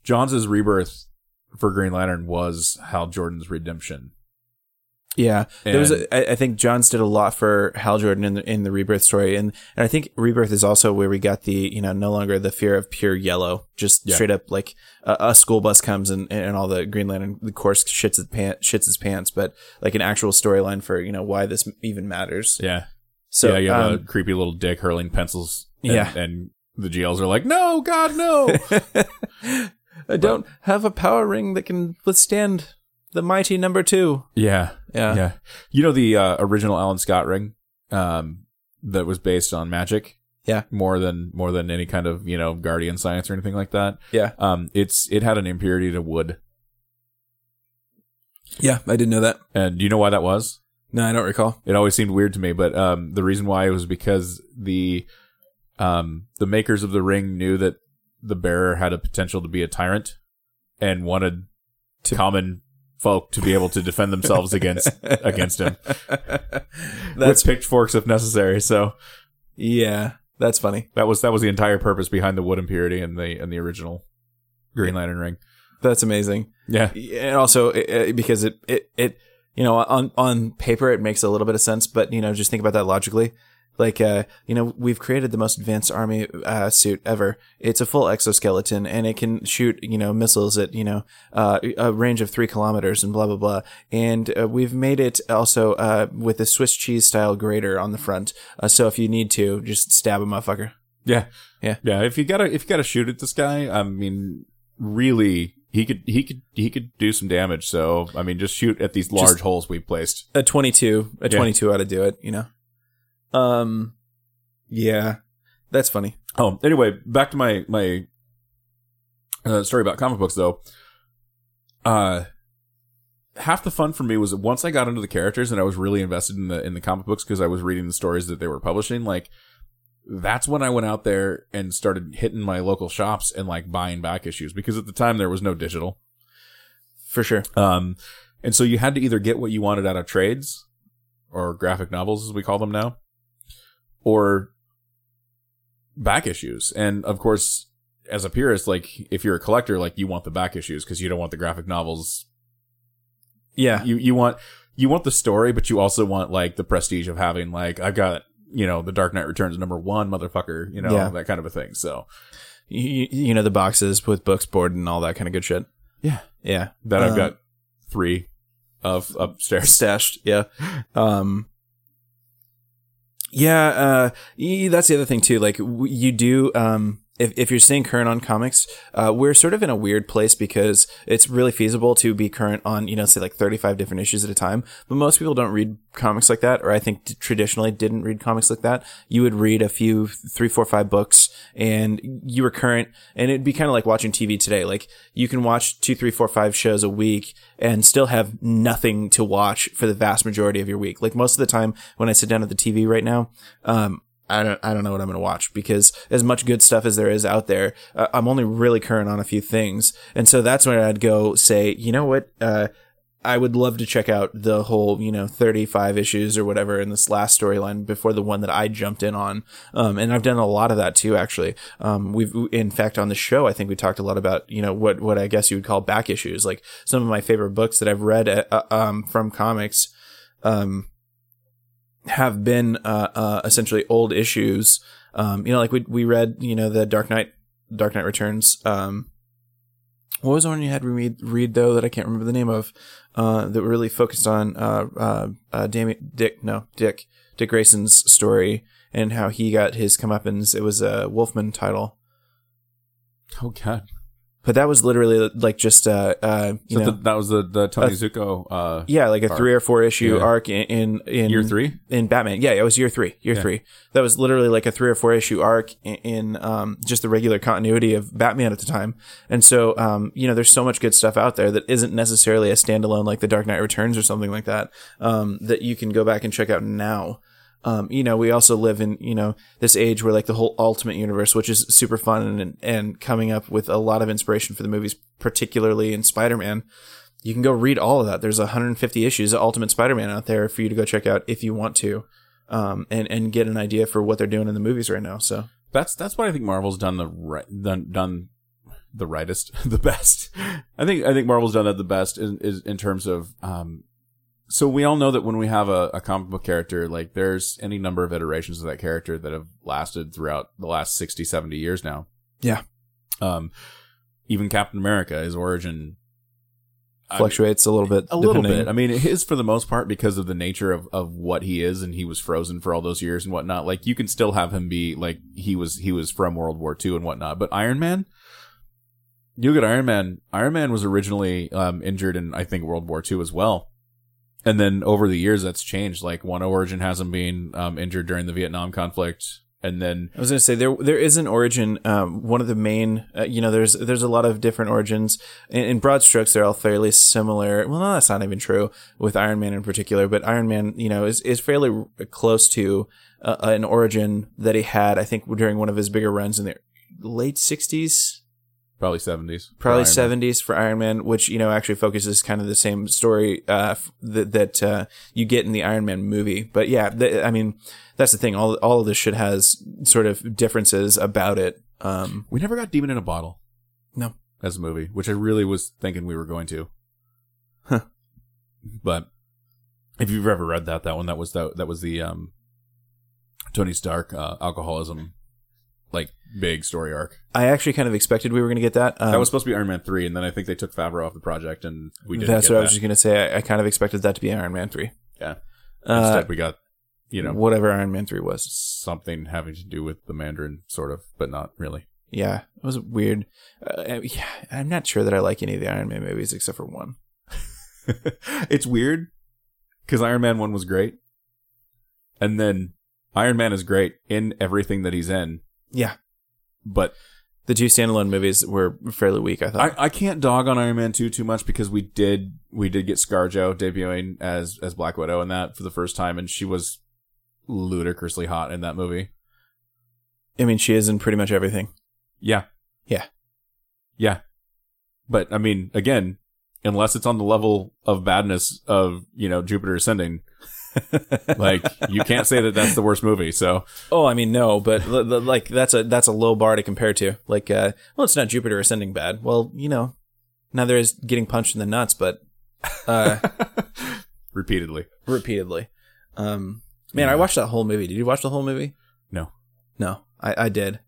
Johns' rebirth for Green Lantern was Hal Jordan's redemption. Yeah, there was. And- A, I I think Johns did a lot for Hal Jordan in the in the Rebirth story, and and I think Rebirth is also where we got the you know no longer the fear of pure yellow, just Yeah. straight up like a, a school bus comes and and all the Green Lantern the Corps shits his pants shits his pants, but like an actual storyline for you know why this even matters. Yeah. So yeah, you have a um, creepy little dick hurling pencils. And, Yeah. And the GLs are like, no, God, no. I don't have a power ring that can withstand the mighty number two. yeah. Yeah. Yeah. You know the uh, original Alan Scott ring um, that was based on magic? Yeah. More than more than any kind of, you know, guardian science or anything like that. Yeah, Um, it's it had an impurity to wood. yeah, I didn't know that. And do you know why that was? No, I don't recall. It always seemed weird to me, but um, the reason why was because the um, the makers of the ring knew that the bearer had a potential to be a tyrant and wanted to, common folk to be able to defend themselves against against him That's with pitchforks if necessary. So yeah, that's funny. that was that was the entire purpose behind the wood impurity and the and the original Green Lantern ring. That's amazing. Yeah, and also uh, uh, because it, it it you know on on paper it makes a little bit of sense but you know just think about that logically like uh you know we've created the most advanced army uh suit ever it's a full exoskeleton and it can shoot you know missiles at you know uh a range of three kilometers and blah blah blah and uh, we've made it also uh with a swiss cheese style grater on the front uh, so if you need to just stab a motherfucker yeah, Yeah. yeah. If you gotta if you gotta shoot at this guy, I mean, really, he could he could he could do some damage. So I mean, just shoot at these large holes we placed. a 22 a Yeah. 22 ought to do it you know um yeah that's funny Oh, anyway, back to my my uh, story about comic books though. Uh, half the fun for me was that once I got into the characters and I was really invested in the in the comic books because I was reading the stories that they were publishing. Like, that's when I went out there and started hitting my local shops and like buying back issues because at the time there was no digital. for sure Um, and so you had to either get what you wanted out of trades or graphic novels, as we call them now, or back issues. And of course, as a purist, like if you're a collector, like you want the back issues because you don't want the graphic novels. yeah You you want you want the story, but you also want like the prestige of having like I've got you know the Dark Knight Returns number one, motherfucker, you know Yeah. that kind of a thing. So you, you know the boxes with books board and all that kind of good shit yeah, yeah that I've Um, got three of upstairs. stashed yeah um yeah uh that's the other thing too like you do um if, if you're staying current on comics, uh, we're sort of in a weird place because it's really feasible to be current on, you know, say like 35 different issues at a time. But most people don't read comics like that, or I think t- traditionally didn't read comics like that. You would read a few, three, four, five books and you were current and it'd be kind of like watching TV today. Like you can watch two, three, four, five shows a week and still have nothing to watch for the vast majority of your week. Like most of the time when I sit down at the TV right now, um, I don't, I don't know what I'm going to watch because as much good stuff as there is out there, uh, I'm only really current on a few things. And so that's when I'd go say, you know what? Uh, I would love to check out the whole, you know, 35 issues or whatever in this last storyline before the one that I jumped in on. Um, and I've done a lot of that too, actually. Um, we've, in fact, on the show, I think we talked a lot about, you know, what, what I guess you would call back issues, like some of my favorite books that I've read, uh, um, from comics. Um, have been uh, uh, essentially old issues. Um, you know, like we we read, you know, the Dark Knight, Dark Knight Returns. Um, what was the one you had read, read though that I can't remember the name of? Uh, that really focused on uh, uh, uh, Dick, no, Dick, Dick Grayson's story and how he got his comeuppance. It was a Wolfman title. Oh God. But that was literally like just uh, uh you So know the, that was the the Tony Uh, Zucco uh, yeah like a three or four issue Yeah. arc in, in in year three. in Batman. Yeah, it was year three. Year Yeah. three. That was literally like a three or four issue arc in, in um, just the regular continuity of Batman at the time. And so, um, you know, there's so much good stuff out there that isn't necessarily a standalone like The Dark Knight Returns or something like that um, that you can go back and check out now. Um, you know, we also live in, you know, this age where like the whole ultimate universe, which is super fun and, and coming up with a lot of inspiration for the movies, particularly in Spider-Man. You can go read all of that. There's 150 issues of Ultimate Spider-Man out there for you to go check out if you want to, um, and and get an idea for what they're doing in the movies right now. So That's that's what I think Marvel's done the right done done the rightest the best. I think I think Marvel's done that the best in, is in terms of um. So we all know that when we have a, a comic book character, like there's any number of iterations of that character that have lasted throughout the last 60, 70 years now. Yeah. Um, even Captain America, his origin I- fluctuates a little bit. a little bit. I mean, his for the most part because of the nature of, of what he is, and he was frozen for all those years and whatnot. Like you can still have him be like he was he was from World War II and whatnot. But Iron Man, you look at Iron Man. Iron Man was originally um, injured in I think World War II as well, and then over the years that's changed. Like one origin has him being um, injured during the Vietnam conflict, and then I was going to say there there is an origin. Um, one of the main, uh, you know, there's there's a lot of different origins. In, in broad strokes, they're all fairly similar. Well, no, that's not even true with Iron Man in particular. But Iron Man, you know, is is fairly close to uh, an origin that he had. I think during one of his bigger runs in the late '60s, probably seventies, probably 70s for Iron Man, which you know actually focuses kind of the same story uh, f- that that uh, you get in the Iron Man movie. But yeah, th- I mean that's the thing. All all of this shit has sort of differences about it. Um, We never got Demon in a Bottle. No. As a movie, which I really was thinking we were going to. Huh. But if you've ever read that, that one that was the that was the um Tony Stark uh, alcoholism like big story arc. I actually kind of expected we were going to get that. Um, that was supposed to be Iron Man 3 and then I think they took Favreau off the project and we didn't that's what I was just going to say. I, I kind of expected that to be Iron Man three. Yeah. Uh, Instead we got you know whatever Iron Man three was. something having to do with the Mandarin sort of, but not really. Yeah, it was weird. Uh, yeah, I'm not sure that I like any of the Iron Man movies except for one. it's weird because Iron Man 1 was great. And then Iron Man is great in everything that he's in. Yeah, But the two standalone movies were fairly weak. I thought. I, I can't dog on Iron Man 2 too much because we did we did get ScarJo debuting as as Black Widow in that for the first time and she was ludicrously hot in that movie. I mean, she is in pretty much everything. Yeah. Yeah. Yeah. But I mean, again, unless it's on the level of badness of, you know, Jupiter Ascending, like you can't say that that's the worst movie. So, Oh, I mean, no, but like that's a that's a low bar to compare to. Like, uh, well, it's not Jupiter ascending bad. Well, you know, neither is getting punched in the nuts, but uh, repeatedly. repeatedly. Um, man, I watched that whole movie. Did you watch the whole movie? No. No, I, I did.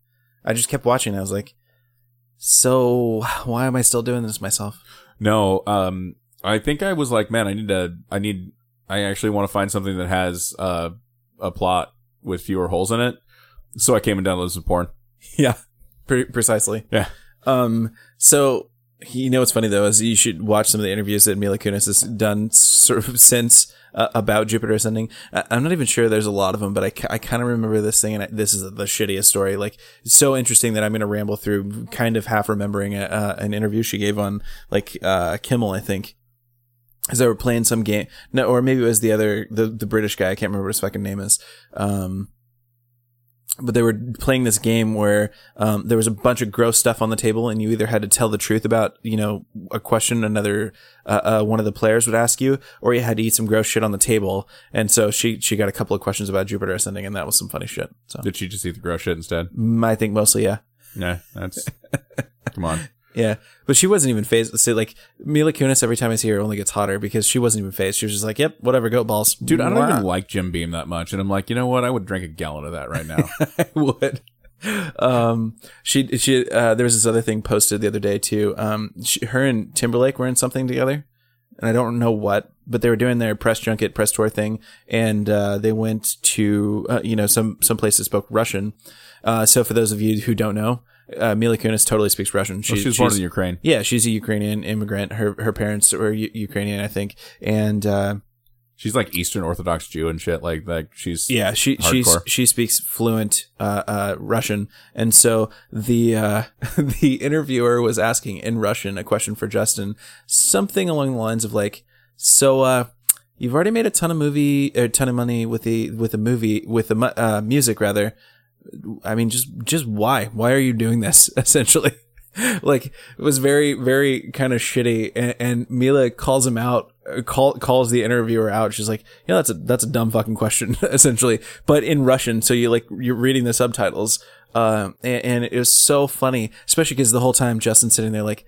I just kept watching. I was like, so why am I still doing this myself? No, um, I think I was like, man, I need to, I need, I actually want to find something that has uh, a plot with fewer holes in it. So I came and downloaded some porn. Yeah. pre- precisely. Yeah. Um, so you know what's funny though is you should watch some of the interviews that Mila Kunis has done sort of since uh, about Jupiter ascending. I- I'm not even sure there's a lot of them, but I, ca- I kind of remember this thing, and I, this is the shittiest story. Like it's so interesting that I'm going to ramble through, kind of half remembering a, uh, an interview she gave on like uh, Kimmel, I think. As they were playing some game, no, or maybe it was the other, the the British guy. I can't remember what his fucking name is. Um, but they were playing this game where um, there was a bunch of gross stuff on the table, and you either had to tell the truth about you know a question another uh, uh, one of the players would ask you, or you had to eat some gross shit on the table. And so she she got a couple of questions about Jupiter ascending, and that was some funny shit. So Did she just eat the gross shit instead? mm, I think mostly yeah. Yeah, that's. come on. Yeah, but she wasn't even fazed. So like Mila Kunis, every time I see her, only gets hotter because she wasn't even fazed. She was just like, "Yep, whatever, goat balls." Dude, I don't Mwah. even like Jim Beam that much. And I'm like, you know what? I would drink a gallon of that right now. I would. Um, she she uh, there was this other thing posted the other day too. Um, she, her and Timberlake were in something together, and I don't know what, but they were doing their press junket, press tour thing, and uh, they went to uh, you know some some place that spoke Russian. Uh, so for those of you who don't know, uh, Mila Kunis totally speaks Russian. Well, she was born in Ukraine. Yeah, she's a Ukrainian immigrant. Her her parents were U- Ukrainian, I think, and uh, She's like Eastern Orthodox Jew and shit. Like, like she's yeah, she she's Hardcore. she speaks fluent uh, uh, Russian, and so the uh, the interviewer was asking in Russian a question for Justin, something along the lines of like, so uh, you've already made a ton of movie, a ton of money with the with the movie with the uh, music rather. I mean, just just why? Why are you doing this? Essentially, like it was very very kind of shitty. And, and Mila calls him out, uh, call calls the interviewer out. She's like, "Yeah, that's a that's a dumb fucking question." essentially, but in Russian, so you like you're reading the subtitles. Um, and, and it was so funny, especially because the whole time Justin's sitting there like,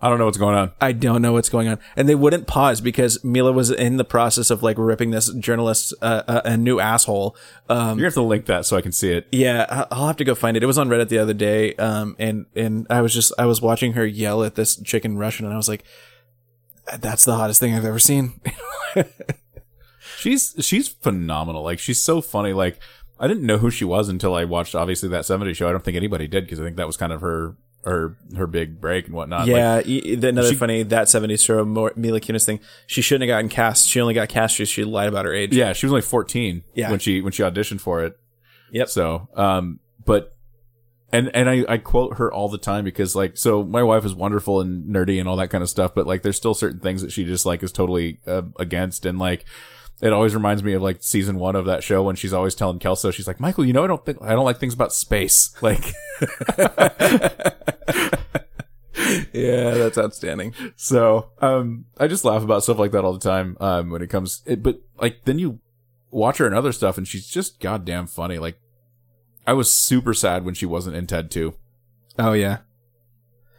I don't know what's going on. I don't know what's going on. And they wouldn't pause because Mila was in the process of like ripping this journalist uh, a, a new asshole. Um, You're gonna have to link that so I can see it. yeah, I'll have to go find it. It was on Reddit the other day. Um, and, and I was just, I was watching her yell at this chick in Russian and I was like, that's the hottest thing I've ever seen. She's she's phenomenal. Like she's so funny. Like I didn't know who she was until I watched obviously that 70 show. I don't think anybody did because I think that was kind of her her her big break and whatnot. Yeah. the- another she- funny, that 70s show, Mila Kunis thing. She shouldn't have gotten cast. She only got cast because she lied about her age. yeah, she was only 14 Yeah. when she when she auditioned for it. Yep. So, um, but and and I I quote her all the time because like so my wife is wonderful and nerdy and all that kind of stuff, but like there's still certain things that she just like is totally uh, against and like. It always reminds me of like season one of that show when she's always telling Kelso, she's like, Michael, you know, I don't think, I don't like things about space. Like, Yeah, that's outstanding. So, um, I just laugh about stuff like that all the time. Um, when it comes, it, but like then you watch her and other stuff, and she's just goddamn funny. Like, I was super sad when she wasn't in Ted 2. Oh, yeah.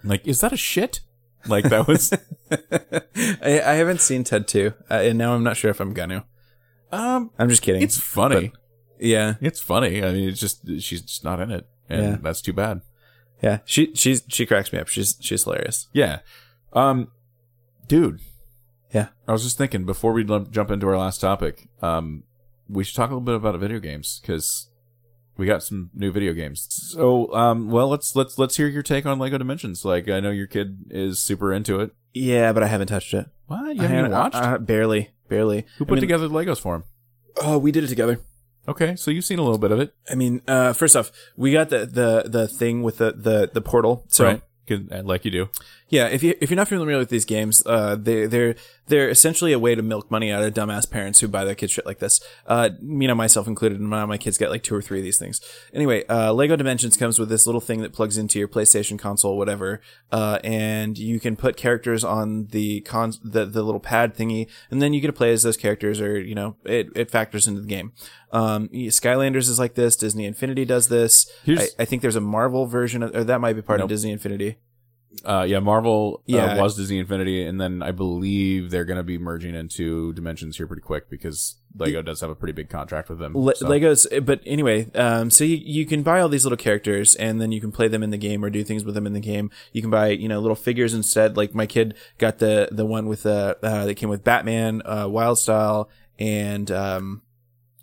Like, is that a shit? Like that was, I, I haven't seen Ted 2, uh, and now I'm not sure if I'm gonna. Um, I'm just kidding. it's funny. yeah. it's funny. I mean, it's just she's just not in it, and Yeah. that's too bad. Yeah. She, she's, she cracks me up. She's, she's hilarious. Yeah, um, dude. Yeah. I was just thinking before we lump- jump into our last topic, um, we should talk a little bit about video games because we got some new video games. So, um, well, let's let's let's hear your take on Lego Dimensions. Like, I know your kid is super into it. Yeah, but I haven't touched it. What you haven't even watched? uh, barely, barely. Who I put mean, together the Legos for him? Oh, we did it together. Okay, so you've seen a little bit of it, I mean, uh, first off, we got the the the thing with the the the portal. So right? uh, Like you do. Yeah, if you if you're not familiar with these games, uh, they they're they're essentially a way to milk money out of dumbass parents who buy their kids shit like this. Uh, you know, myself included, and my, my kids get like two or three of these things. Anyway, uh, Lego Dimensions comes with this little thing that plugs into your PlayStation console, whatever, uh, and you can put characters on the con the the little pad thingy, and then you get to play as those characters, or you know, it it factors into the game. Um, Skylanders is like this. Disney Infinity does this. I, I think there's a Marvel version, of, or that might be part Nope. of Disney Infinity. Uh, yeah, Marvel Yeah. uh, was Disney Infinity, and then I believe they're going to be merging into Dimensions here pretty quick because Lego does have a pretty big contract with them. Le- so. Legos, but anyway, um, so you, you can buy all these little characters and then you can play them in the game or do things with them in the game. You can buy, you know, little figures instead. Like my kid got the, the one with the, uh, that came with Batman, uh, Wyldstyle and, um,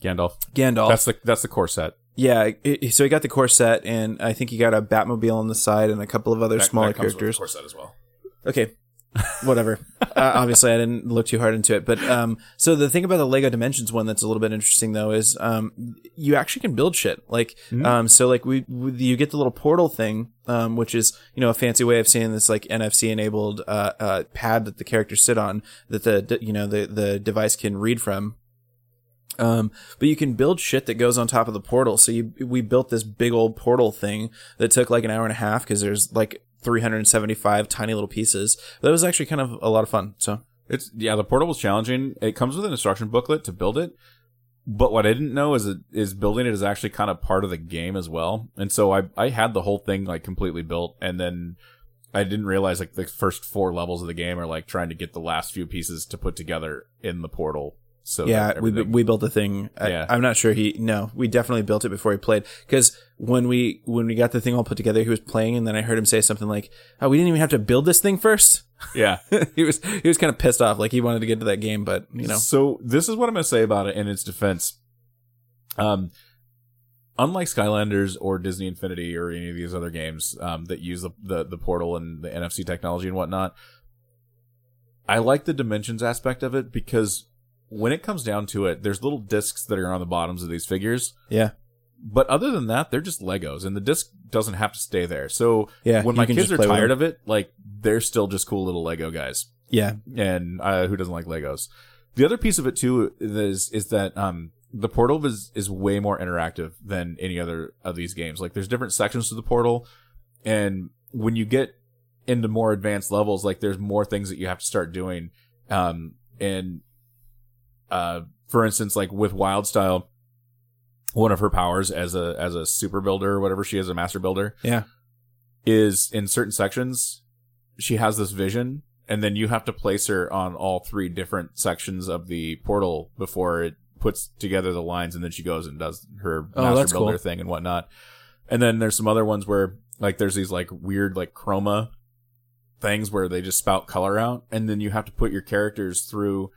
Gandalf. Gandalf. That's the that's the core set. Yeah, it, so he got the corset, and I think he got a Batmobile on the side and a couple of other smaller characters. corset as well. Okay, whatever. uh, obviously, I didn't look too hard into it, but um, so the thing about the Lego Dimensions one that's a little bit interesting though is um, you actually can build shit. Like, um, so like we, we you get the little portal thing, um, which is you know a fancy way of saying this like NFC enabled uh, uh pad that the characters sit on that the you know the the device can read from. Um, but you can build shit that goes on top of the portal. So you, we built this big old portal thing that took like an hour and a half because there's like 375 tiny little pieces. That was actually kind of a lot of fun. So It's yeah, the portal was challenging. It comes with an instruction booklet to build it, but what I didn't know is it is building it is actually kind of part of the game as well. And so I I had the whole thing like completely built, and then I didn't realize like the first four levels of the game are like trying to get the last few pieces to put together in the portal. So yeah, we we built the thing. I, Yeah. I'm not sure he. No, we definitely built it before he played. Because when we when we got the thing all put together, he was playing, and then I heard him say something like, "Oh, we didn't even have to build this thing first. yeah. he was he was kind of pissed off, like he wanted to get to that game, but you know, So this is what I'm going to say about it in its defense. Um, unlike Skylanders or Disney Infinity or any of these other games um, that use the, the the portal and the NFC technology and whatnot, I like the dimensions aspect of it because when it comes down to it, there's little discs that are on the bottoms of these figures. yeah, But other than that, they're just Legos, and the disc doesn't have to stay there. So Yeah, when my kids are tired of it, like they're still just cool little Lego guys yeah, and uh, who doesn't like Legos? The other piece of it too is is that um, the portal is is way more interactive than any other of these games. Like there's different sections to the portal, and when you get into more advanced levels, like there's more things that you have to start doing. Um, and uh, for instance, like with Wyldstyle, one of her powers as a as a super builder or whatever she is, a master builder, yeah, is in certain sections she has this vision and then you have to place her on all three different sections of the portal before it puts together the lines and then she goes and does her Oh, master builder cool. thing and whatnot. And then there's some other ones where like there's these like weird like chroma things where they just spout color out and then you have to put your characters through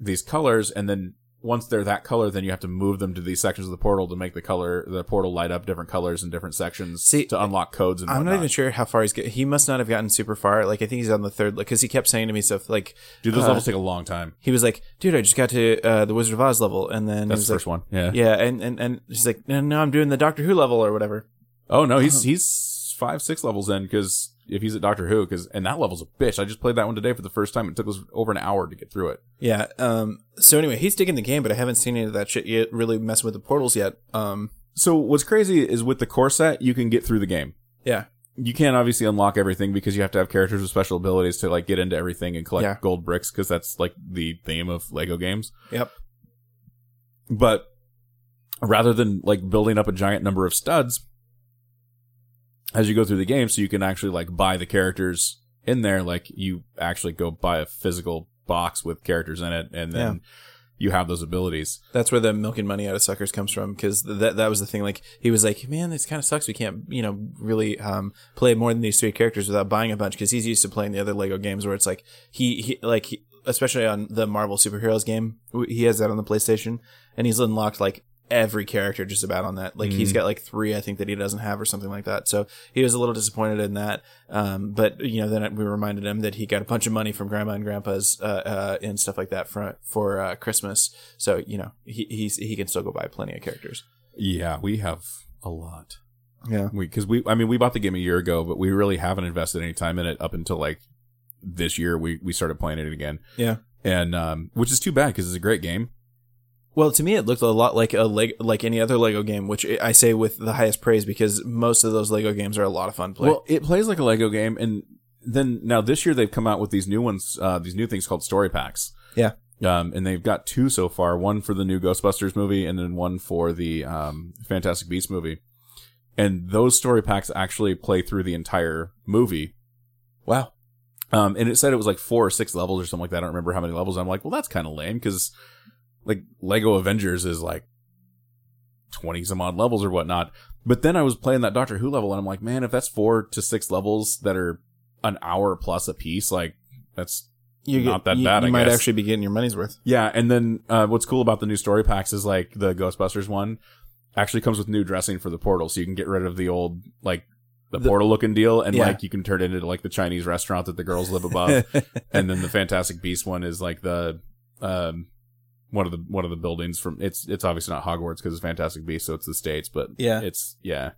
these colors and then once they're that color then you have to move them to these sections of the portal to make the color the portal light up different colors in different sections See, to unlock codes and I'm not even sure how far he's get. He must not have gotten super far. Like I think he's on the third, Like because he kept saying to me stuff like, Dude, those uh, levels take a long time. he was like, "Dude, I just got to uh, the Wizard of Oz level," and then That's the like, first one. Yeah. Yeah, and and and she's like, "No, no, I'm doing the Doctor Who level or whatever." Oh no, Uh-huh. he's he's five six levels in because if he's at Doctor Who, because and that level's a bitch. I just played that one today for the first time. It took us over an hour to get through it. Yeah. Um. So anyway, he's digging the game, but I haven't seen any of that shit yet. Really messing with the portals yet. Um. So what's crazy is with the core set, you can get through the game. Yeah. You can't obviously unlock everything because you have to have characters with special abilities to like get into everything and collect Yeah. gold bricks because that's like the theme of Lego games. Yep. But rather than like building up a giant number of studs as you go through the game, so you can actually like buy the characters in there, like you actually go buy a physical box with characters in it, and then you have those abilities. That's where the milking money out of suckers comes from, because that that was the thing. Like he was like, "Man, this kind of sucks. We can't, you know, really um play more than these three characters without buying a bunch." Because he's used to playing the other Lego games where it's like he, he like he, especially on the Marvel superheroes game, he has that on the PlayStation, and he's unlocked like every character just about on that. Like he's got like three, I think that he doesn't have or something like that. So he was a little disappointed in that. Um, but you know, then we reminded him that he got a bunch of money from grandma and grandpa's, uh, uh, and stuff like that for, for, uh, Christmas. So, you know, he, he's, he can still go buy plenty of characters. Yeah, we have a lot. Yeah. We because we, I mean, we bought the game a year ago, but we really haven't invested any time in it up until like this year. We we started playing it again. Yeah. and um, which is too bad because it's a great game. Well, to me, it looked a lot like a leg, like any other Lego game, which I say with the highest praise because most of those Lego games are a lot of fun to play. Well, it plays like a Lego game, and then now this year they've come out with these new ones, uh, these new things called story packs. Yeah. Um, and they've got two so far. One for the new Ghostbusters movie, and then one for the um, Fantastic Beasts movie. And those story packs actually play through the entire movie. wow. Um, and it said it was like four or six levels or something like that. I don't remember how many levels. I'm like, well, that's kind of lame because like Lego Avengers is like 20 some odd levels or whatnot. But then I was playing that Doctor Who level and I'm like, man, if that's four to six levels that are an hour plus a piece, like that's You Not that you, bad, You I might guess. actually be getting your money's worth. yeah. And then, uh, what's cool about the new story packs is like the Ghostbusters one. actually comes with new dressing for the portal, so you can get rid of the old like the, portal looking deal, and Yeah. like you can turn it into like the Chinese restaurant that the girls live above. and then the Fantastic Beast one is like the um one of the one of the buildings from it's it's obviously not Hogwarts because it's Fantastic Beast, so it's the states, but Yeah. it's yeah.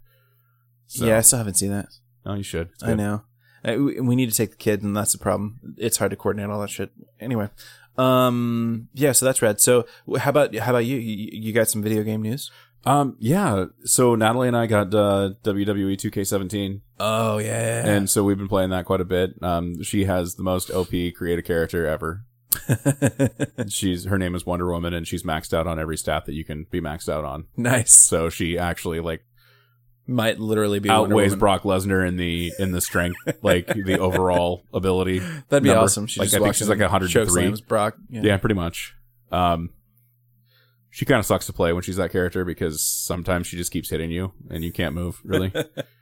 So, yeah, I still haven't seen that. oh, you should. I know. Uh, we, need to take the kid, and that's the problem. It's hard to coordinate all that shit. Anyway, um, yeah. So that's red. So how about how about you? You, you got some video game news? Um, yeah. So Natalie and I got uh, WWE 2K17, Oh yeah, and so we've been playing that quite a bit. Um, she has the most OP create a character ever. She's her name is Wonder Woman, and she's maxed out on every stat that you can be maxed out on. nice. So she actually like Might literally be Wonder outweighs Woman. Brock Lesnar in the in the strength, like the overall ability. That'd be number. awesome. She like just I think she's like and 103. Brock. Yeah. Yeah, pretty much. Um, she kind of sucks to play when she's that character because sometimes she just keeps hitting you and you can't move really.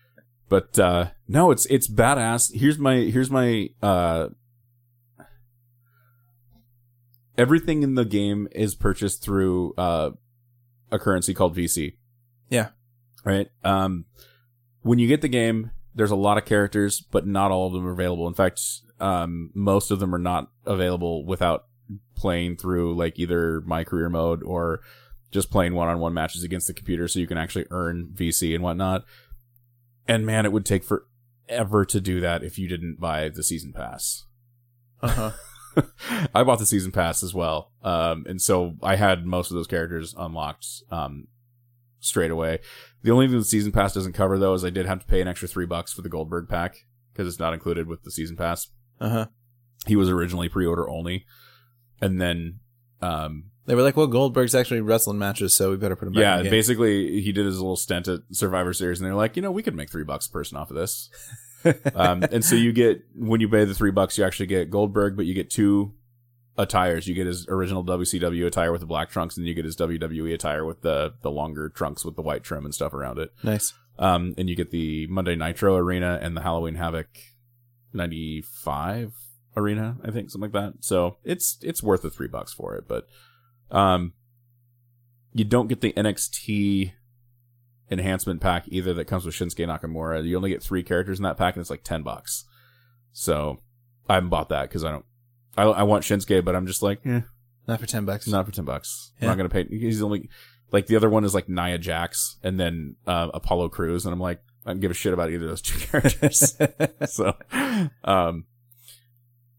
but uh, no, it's it's badass. Here's my here's my uh, everything in the game is purchased through uh, a currency called VC. Yeah. Right. Um, when you get the game, there's a lot of characters, but not all of them are available. In fact, um, most of them are not available without playing through like either my career mode or just playing one-on-one matches against the computer so you can actually earn VC and whatnot. And man, it would take forever to do that if you didn't buy the season pass. Uh-huh. I bought the season pass as well. Um, and so I had most of those characters unlocked, um, straight away. The only thing the season pass doesn't cover though is I did have to pay an extra three bucks for the Goldberg pack because it's not included with the season pass. Uh huh. He was originally pre-order only. And then, um, They were like, "Well, Goldberg's actually wrestling matches, so we better put him back." yeah, in the game. basically he did his little stint at Survivor Series, and they're like, you know, we could make three bucks a person off of this. Um, and so you get when you pay the three bucks, you actually get Goldberg, but you get two attires. You get his original WCW attire with the black trunks, and then you get his WWE attire with the the longer trunks with the white trim and stuff around it. nice. Um, and you get the Monday Nitro arena and the Halloween Havoc ninety five arena, I think, something like that. So it's it's worth the three bucks for it, but um, you don't get the NXT enhancement pack either that comes with Shinsuke Nakamura. You only get three characters in that pack, and it's like ten bucks. So I haven't bought that because I don't. I, I want Shinsuke, but I'm just like, eh, Not for ten bucks. not for ten bucks. Yeah. I'm not gonna pay. He's only like the other one is like Nia Jax and then uh, Apollo Crews, and I'm like, I don't give a shit about either of those two characters. so, um,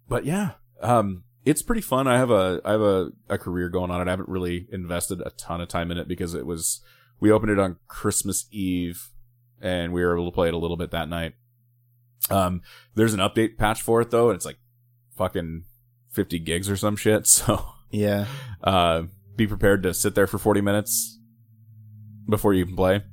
but yeah, um, it's pretty fun. I have a I have a, a career going on it. I haven't really invested a ton of time in it because it was we opened it on Christmas Eve, and we were able to play it a little bit that night. Um, there's an update patch for it though, and it's like fucking fifty gigs or some shit. So yeah. uh, be prepared to sit there for 40 minutes before you can play.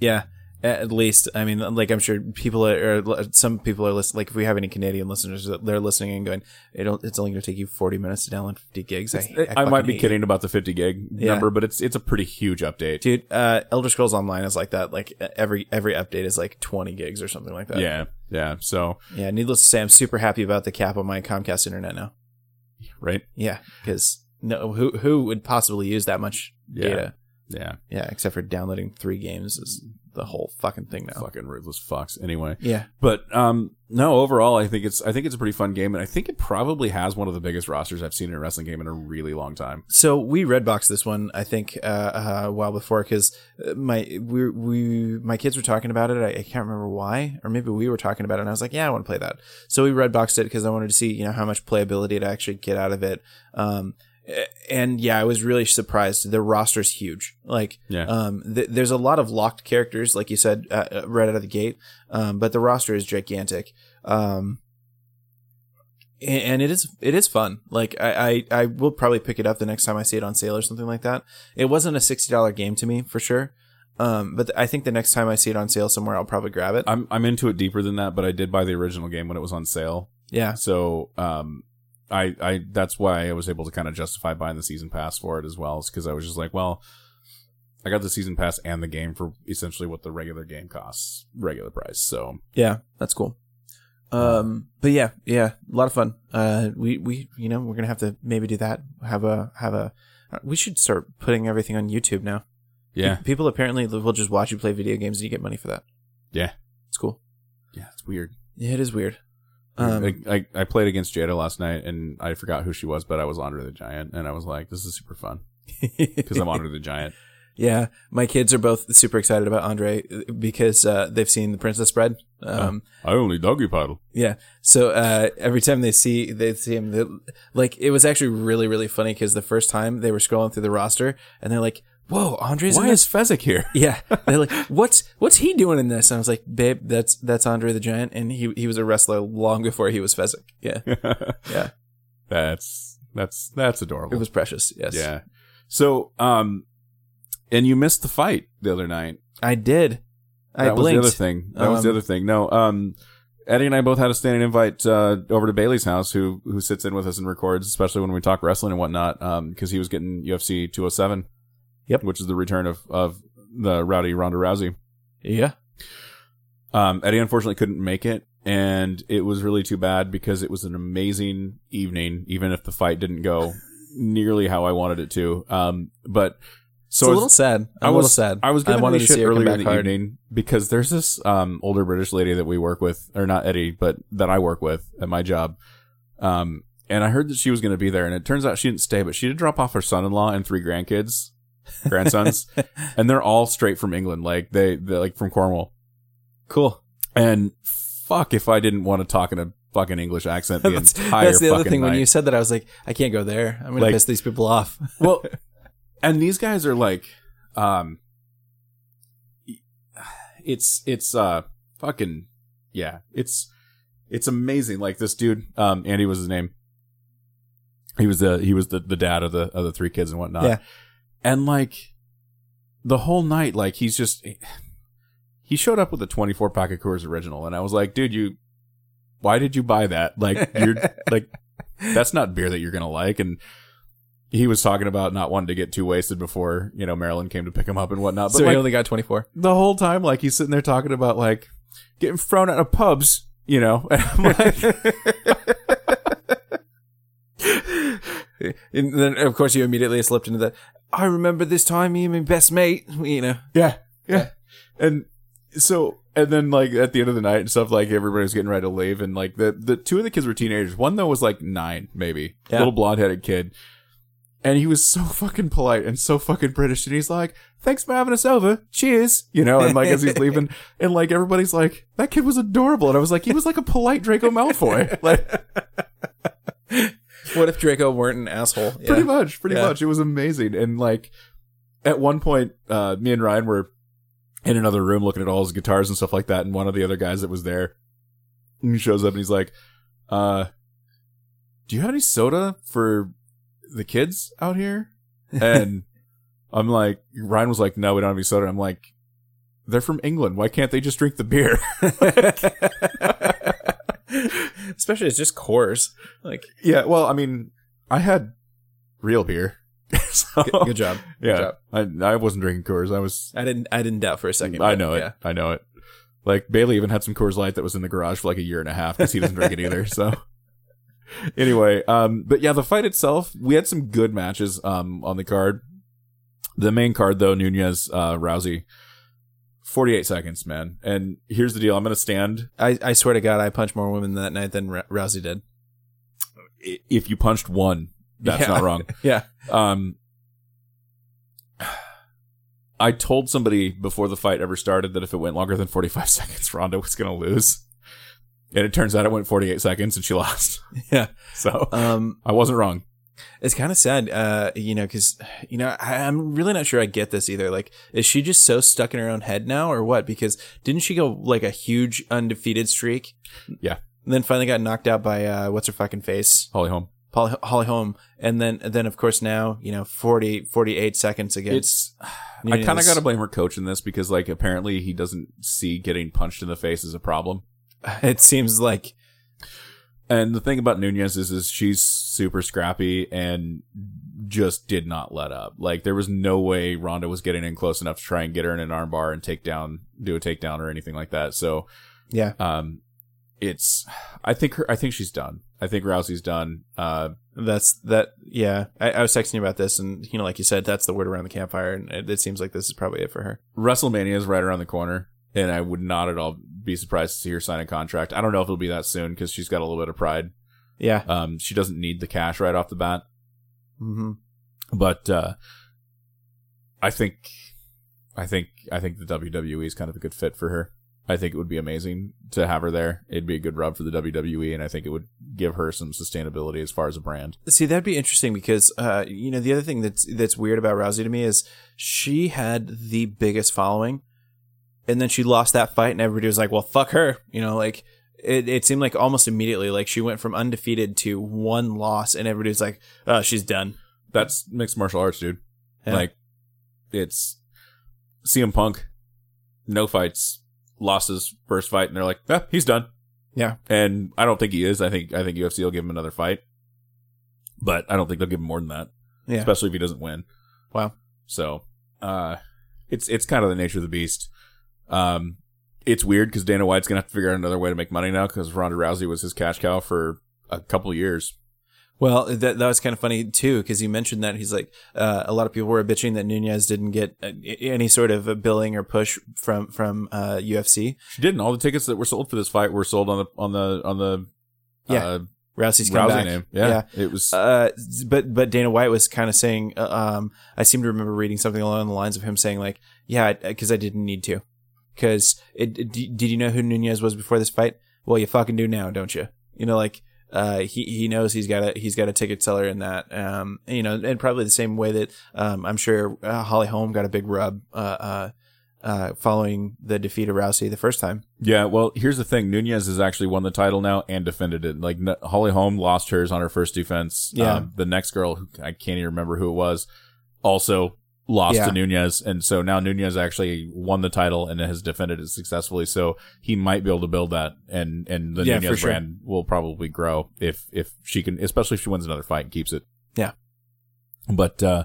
Yeah, at least. I mean, like I'm sure people are, or some people are listening. Like if we have any Canadian listeners, they're listening and going, "It'll, it's only going to take you 40 minutes to download 50 gigs." I, I, I might be kidding about the 50 gig Yeah. number, but it's it's a pretty huge update. dude. Uh, Elder Scrolls Online is like that. Like every every update is like 20 gigs or something like that. yeah, yeah. So yeah. Needless to say, I'm super happy about the cap on my Comcast internet now. right, Yeah, because no, who who would possibly use that much Yeah. data? yeah. Yeah, except for downloading three games is the whole fucking thing now. Fucking ruthless fucks. Anyway, Yeah, but um, no. Overall, I think it's I think it's a pretty fun game, and I think it probably has one of the biggest rosters I've seen in a wrestling game in a really long time. So we redboxed this one, I think, uh, uh, a while before because my we we my kids were talking about it. I, I can't remember why, or maybe we were talking about it, and I was like, "Yeah, I want to play that." So we redboxed it because I wanted to see, you know, how much playability to actually get out of it. Um, and yeah, I was really surprised. The roster's huge. Like, Yeah. um, th- there's a lot of locked characters, like you said, uh, uh, right out of the gate. Um, but the roster is gigantic. Um, and, and it is it is fun. Like I, I I will probably pick it up the next time I see it on sale or something like that. It wasn't a sixty dollar game to me for sure. Um, but I think the next time I see it on sale somewhere, I'll probably grab it. I'm I'm into it deeper than that, but I did buy the original game when it was on sale. Yeah, So, um, I, I, that's why I was able to kind of justify buying the season pass for it as well, is because I was just like, well, I got the season pass and the game for essentially what the regular game costs, regular price. So, yeah, that's cool. Um, but yeah, yeah, a lot of fun. Uh, we we you know we're gonna have to maybe do that. Have a have a. We should start putting everything on YouTube now. Yeah. People apparently will just watch you play video games and you get money for that. Yeah. It's cool. Yeah, it's weird. Yeah, it is weird. Um, I, I, I played against Jada last night and I forgot who she was, but I was Andre the Giant and I was like, this is super fun because I'm Andre the Giant. Yeah, my kids are both super excited about Andre because uh, they've seen the Princess Bride. Um, I only doggy paddle. Yeah, so uh, every time they see they see him, they, like it was actually really really funny because the first time they were scrolling through the roster and they're like, "Whoa, Andre's Why in is this." Fezzik here? Yeah, they're like, "What's what's he doing in this?" And I was like, "Babe, that's that's Andre the Giant, and he he was a wrestler long before he was Fezzik." Yeah, yeah, that's that's that's adorable. it was precious. Yes, yeah. So, um, and you missed the fight the other night. I did. I that was the other thing. That was the Um, other thing. No, um, Eddie and I both had a standing invite uh, over to Bailey's house, who who sits in with us and records, especially when we talk wrestling and whatnot, because he was getting UFC 207. Yep. which is the return of of the rowdy Ronda Rousey. Yeah, Um, Eddie unfortunately couldn't make it, and it was really too bad because it was an amazing evening, even if the fight didn't go nearly how I wanted it to. Um, but so it's a was- little sad. I'm I a was little sad. I was I giving wanted wanted to see her earlier in the hard. evening because there's this um, older British lady that we work with, or not Eddie, but that I work with at my job. Um, and I heard that she was going to be there, and it turns out she didn't stay, but she did drop off her son-in-law and three grandkids, grandsons, and they're all straight from England, like they, they're like from Cornwall. Cool. And fuck if I didn't want to talk in a fucking English accent the that's, entire that's the other thing. When you said that, I was like, I can't go there. I'm gonna Like- piss these people off. well, and these guys are like, um, it's it's uh fucking yeah, it's it's amazing. Like this dude, um, Andy was his name. He was the he was the the dad of the of the three kids and whatnot. Yeah. And like the whole night, like he's just he showed up with a twenty four pack of Coors Original, and I was like, dude, you. Why did you buy that? Like you're like that's not beer that you're gonna like. And he was talking about not wanting to get too wasted before you know Marilyn came to pick him up and whatnot. But so like, he only got 24. the whole time, like he's sitting there talking about like getting thrown out of pubs, you know. And I'm like, And then, of course, you immediately slipped into that. I remember this time, me and my best mate. You know, yeah, yeah, and so and then like at the end of the night and stuff, like everybody was getting ready to leave, and like the the two of the kids were teenagers. One though was like nine, maybe Yeah. little blonde headed kid. And he was so fucking polite and so fucking British. And he's like, thanks for having us over. Cheers. You know, and like as he's leaving, and like everybody's like, that kid was adorable. And I was like, he was like a polite Draco Malfoy. Like, what if Draco weren't an asshole? Yeah. pretty much, pretty Yeah. much. It was amazing. And like at one point, uh, me and Ryan were in another room looking at all his guitars and stuff like that. And one of the other guys that was there he shows up and he's like, uh, do you have any soda for the kids out here? And I'm like, Ryan was like, no, we don't have any soda. I'm like, they're from England. Why can't they just drink the beer? Especially it's just Coors. Like, yeah. Well, I mean, I had real beer. so, good, good job. Good Yeah. job. I, I wasn't drinking Coors. I was I didn't. I didn't doubt for a second. I know it. yeah. I know it. Like Bailey even had some Coors Light that was in the garage for like a year and a half because he doesn't drink it either. So anyway, um, but yeah, the fight itself, we had some good matches um on the card. The main card though, Nunes, uh, Rousey, forty eight seconds, man. And here's the deal: I'm gonna stand. I, I swear to God, I punched more women that night than Ra- Rousey did. If you punched one, that's Yeah. not wrong. Yeah. Um, I told somebody before the fight ever started that if it went longer than 45 seconds, Ronda was going to lose. And it turns out it went 48 seconds and she lost. Yeah. So Um, I wasn't wrong. It's kind of sad, uh, you know, because you know I, I'm really not sure I get this either. Like, is she just so stuck in her own head now, or what? Because didn't she go like a huge undefeated streak? Yeah. And then finally got knocked out by uh, what's her fucking face, Holly Holm. Holly, Holly Holm, and then and then of course now you know 40, 48 seconds against. It's, I kind of got to blame her coach in this because like apparently he doesn't see getting punched in the face as a problem. It seems like And the thing about Nunes is, is she's super scrappy and just did not let up. Like there was no way Ronda was getting in close enough to try and get her in an armbar and take down, do a takedown or anything like that. So, yeah, um, it's I think her I think she's done. I think Rousey's done. Uh, That's that. Yeah, I, I was texting you about this, and you know, like you said, that's the word around the campfire, and it, it seems like this is probably it for her. WrestleMania is right around the corner, and I would not at all be surprised to see her sign a contract. I don't know if it'll be that soon because she's got a little bit of pride. Yeah. Um, she doesn't need the cash right off the bat, Mm-hmm. but uh, I think, I think, I think the WWE is kind of a good fit for her. I think it would be amazing to have her there. It'd be a good rub for the WWE, and I think it would give her some sustainability as far as a brand. See, that'd be interesting because, uh, you know, the other thing that's that's weird about Rousey to me is she had the biggest following, and then she lost that fight, and everybody was like, "Well, fuck her," you know, like. It, it seemed like almost immediately, like she went from undefeated to one loss, and everybody was like, "Oh, she's done." That's mixed martial arts, dude. Yeah. Like, it's CM Punk, no fights, lost his first fight, and they're like, "Yeah, he's done." Yeah. And I don't think he is. I think I think UFC will give him another fight, but I don't think they'll give him more than that, Yeah. especially if he doesn't win. Wow. So, uh, it's it's kind of the nature of the beast. Um, it's weird because Dana White's gonna have to figure out another way to make money now because Ronda Rousey was his cash cow for a couple years. Well, that that was kind of funny too because you mentioned that he's like uh, a lot of people were bitching that Nunes didn't get uh, any sort of billing or push from from uh, UFC. She didn't. All the tickets that were sold for this fight were sold on the on the on the Yeah. uh, Rousey's Rousey comeback. name. Yeah, it was. Uh, but but Dana White was kind of saying, uh, um, I seem to remember reading something along the lines of him saying like, yeah, because I didn't need to, because did you know who Nunes was before this fight? Well, you fucking do now, don't you? You know, like. Uh, he he knows he's got a he's got a ticket seller in that um you know and probably the same way that um I'm sure uh, Holly Holm got a big rub uh uh uh following the defeat of Rousey the first time yeah, well, here's the thing: Nunes has actually won the title now and defended it. Like N- Holly Holm lost hers on her first defense. Yeah. Um, the next girl, who I can't even remember who it was, also lost Yeah. to Nunes, and so now Nunes actually won the title and has defended it successfully. So he might be able to build that, and and the Yeah, Nunes sure. brand will probably grow if if she can, especially if she wins another fight and keeps it. Yeah. But uh,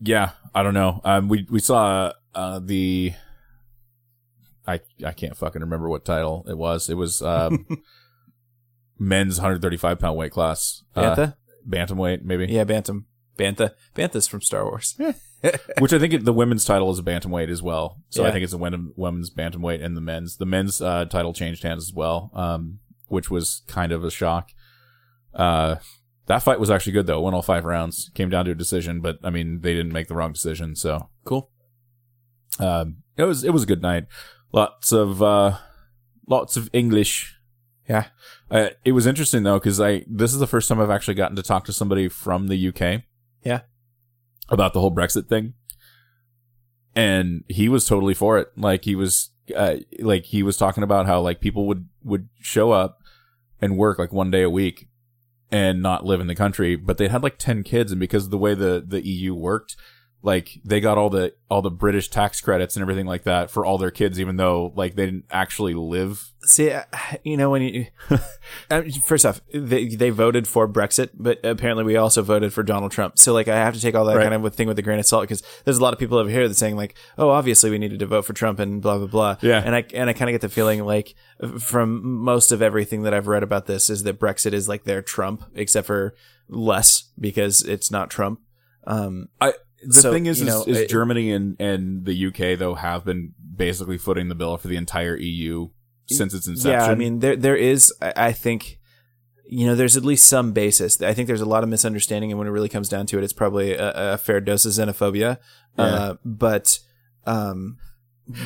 yeah, I don't know. Um, we we saw uh the. I I can't fucking remember what title it was. It was um, men's 135 pound weight class, uh, bantamweight maybe. yeah Bantam Bantha Bantha's from Star Wars Which I think it, the women's title is a bantamweight as well. So I think it's a women, women's bantamweight and the men's. The men's uh, title changed hands as well, um, which was kind of a shock. Uh, that fight was actually good though. Won all five rounds. Came down to a decision, but I mean they didn't make the wrong decision. So cool um, it was it was a good night. Lots of uh, lots of English. Yeah. Uh, it was interesting though because I this is the first time I've actually gotten to talk to somebody from the UK. Yeah. About the whole Brexit thing, and he was totally for it. Like he was, uh, like he was talking about how like people would would show up and work like one day a week and not live in the country, but they had like ten kids, and because of the way the the EU worked, like they got all the all the British tax credits and everything like that for all their kids, even though like they didn't actually live. See, uh, you know, when you uh, first off, they they voted for Brexit, but apparently we also voted for Donald Trump. So like, I have to take all that Right. kind of thing with a grain of salt because there's a lot of people over here that saying like, oh, obviously we needed to vote for Trump and blah blah blah. Yeah. and I and I kind of get the feeling like from most of everything that I've read about this is that Brexit is like their Trump, except for less because it's not Trump. Um, I the So, thing is, you is, know, is it- Germany and and the UK though have been basically footing the bill for the entire EU since its inception. Yeah, I mean there there is I think you know there's at least some basis. I think there's a lot of misunderstanding, and when it really comes down to it, it's probably a, a fair dose of xenophobia. Uh, but um,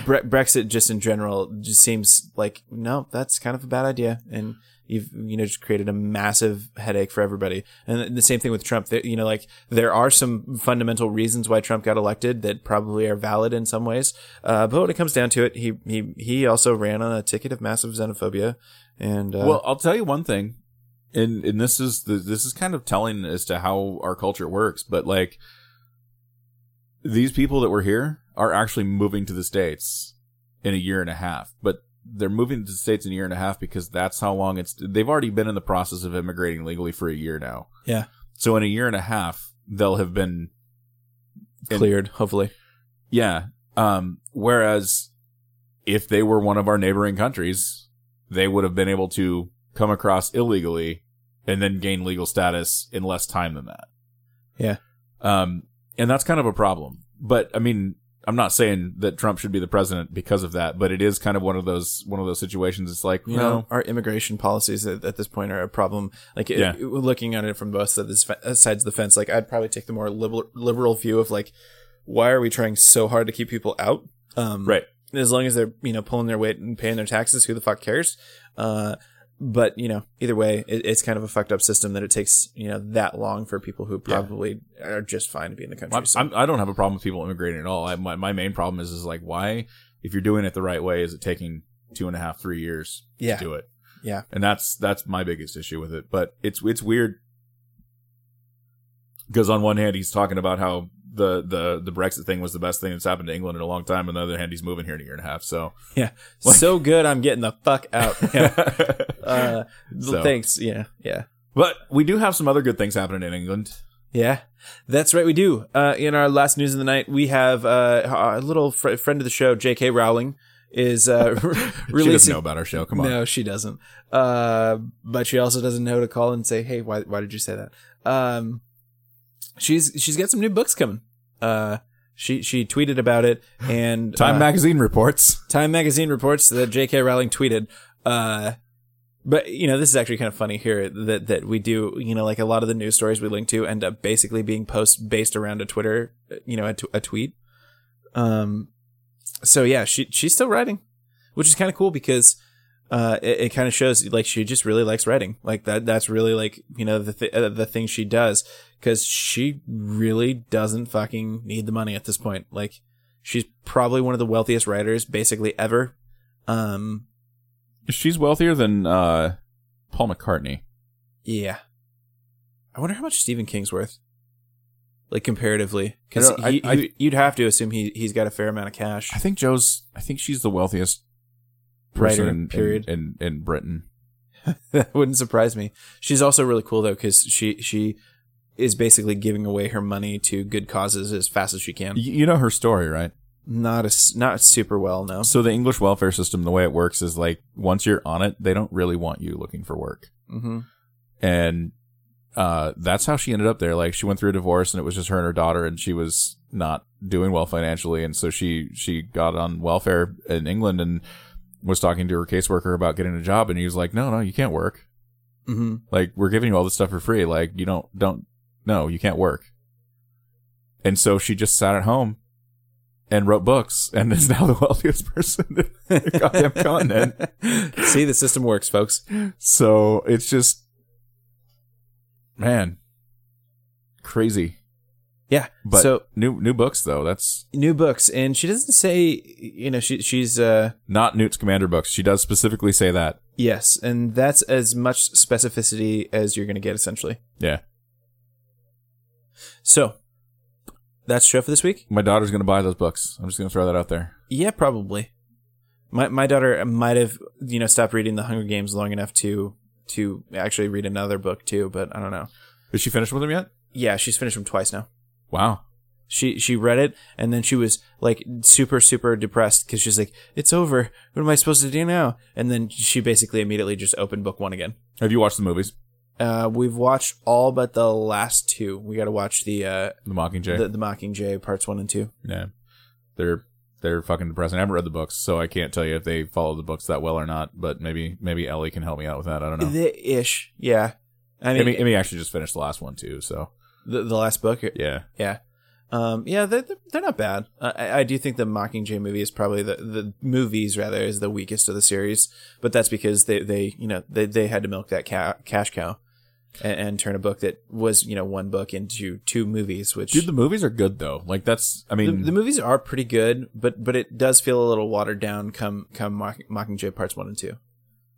Bre- Brexit, just in general, just seems like no, that's kind of a bad idea, and you've you know just created a massive headache for everybody. And the same thing with Trump. There- You know, like there are some fundamental reasons why Trump got elected that probably are valid in some ways. Uh, but when it comes down to it, he he he also ran on a ticket of massive xenophobia. And uh, well, I'll tell you one thing, and and this is the, this is kind of telling as to how our culture works. But like these people that were here are actually moving to the states in a year and a half, but. They're moving to the states in a year and a half because that's how long it's. They've already been in the process of immigrating legally for a year now. yeah, So in a year and a half, they'll have been And- cleared hopefully. Yeah. Um, whereas if they were one of our neighboring countries, they would have been able to come across illegally and then gain legal status in less time than that. Yeah. Um, and that's kind of a problem. But I mean, I'm not saying that Trump should be the president because of that, but it is kind of one of those one of those situations. It's like, You know, our immigration policies at, at this point are a problem. Like, it- Yeah. it- looking at it from both sides of sides of the fence, like I'd probably take the more liberal, liberal view of like, why are we trying so hard to keep people out? Um, right? as long as they're you know pulling their weight and paying their taxes who the fuck cares uh but you know either way it, it's kind of a fucked up system that it takes you know that long for people who probably are just fine to be in the country I'm, so I don't have a problem with people immigrating at all. I, my my main problem is is like why, if you're doing it the right way, is it taking two and a half, three years Yeah. to do it? yeah and that's that's my biggest issue with it. But it's it's weird because on one hand he's talking about how the the the Brexit thing was the best thing that's happened to England in a long time, on the other hand he's moving here in a year and a half. So yeah so good i'm getting the fuck out yeah. uh So- thanks yeah yeah but we do have some other good things happening in England. Yeah, that's right. We do. Uh, in our last news of the night, we have uh, a little fr- friend of the show, J.K. Rowling, is uh, re- She doesn't releasing. know about our show. Come on. No, she doesn't. Uh, but she also doesn't know to call and say, "Hey, why why did you say that?" Um, she's she's got some new books coming. Uh, she she tweeted about it, and Time uh, magazine reports. Time magazine reports that J.K. Rowling tweeted. Uh, but you know, this is actually kind of funny here that that we do. You know, like a lot of the news stories we link to end up basically being posts based around a Twitter. You know, a, t- a tweet. Um, so yeah, she she's still writing, which is kind of cool because uh, it, it kind of shows like she just really likes writing. Like that that's really like you know the th- uh, the thing she does because she really doesn't fucking need the money at this point. Like she's probably one of the wealthiest writers basically ever. Um, She's wealthier than uh, Paul McCartney. yeah. I wonder how much Stephen King's worth. Like comparatively, because don't- I- I- you'd have to assume he he's got a fair amount of cash. I think Joe's. I think she's the wealthiest person in, period. in, in in Britain. that wouldn't surprise me. She's also really cool though because she she is basically giving away her money to good causes as fast as she can. You know her story, right? Not as not super well, no. So the English welfare system, the way it works is like once you're on it, they don't really want you looking for work, hmm and uh, that's how she ended up there. Like she went through a divorce, and it was just her and her daughter, and she was not doing well financially, and so she she got on welfare in England and was talking to her caseworker about getting a job, and he was like, "No, no, you can't work. hmm Like we're giving you all this stuff for free. Like you don't don't no, you can't work." And so she just sat at home and wrote books, and is now the wealthiest person in the goddamn continent. See, the system works, folks. So it's just, man, crazy. Yeah. But so new new books though. That's new books, and she doesn't say, you know, she she's uh not Newt Scamander books. She does specifically say that. yes, and that's as much specificity as you're gonna get essentially. Yeah, So that's show for this week. my daughter's gonna buy those books. I'm just gonna throw that out there. Yeah, probably. My my daughter might have you know stopped reading the Hunger Games long enough to to actually read another book too, but I don't know. Is she finished with them yet? Yeah, she's finished them twice now. Wow. She she read it and then she was like super super depressed because she's like it's over. What am I supposed to do now? And then she basically immediately just opened book one again. Have you watched the movies? Uh, we've watched all but the last two. We got to watch the uh The Mockingjay. the, the Mockingjay parts one and two. yeah, they're they're fucking depressing. I haven't read the books, so I can't tell you if they follow the books that well or not. But maybe maybe Ellie can help me out with that. I don't know. The ish, yeah. I mean, Amy, Amy actually just finished the last one too. So the the last book, yeah. Yeah. Um, yeah, they're, they're not bad. I, I do think the Mockingjay movie is probably the, the movies rather is the weakest of the series, but that's because they, they, you know, they, they had to milk that ca- cash cow and, and turn a book that was, you know, one book into two movies, which Dude, the movies are good though. Like that's, I the, mean, the movies are pretty good, but, but it does feel a little watered down come, come Mock, Mockingjay parts one and two.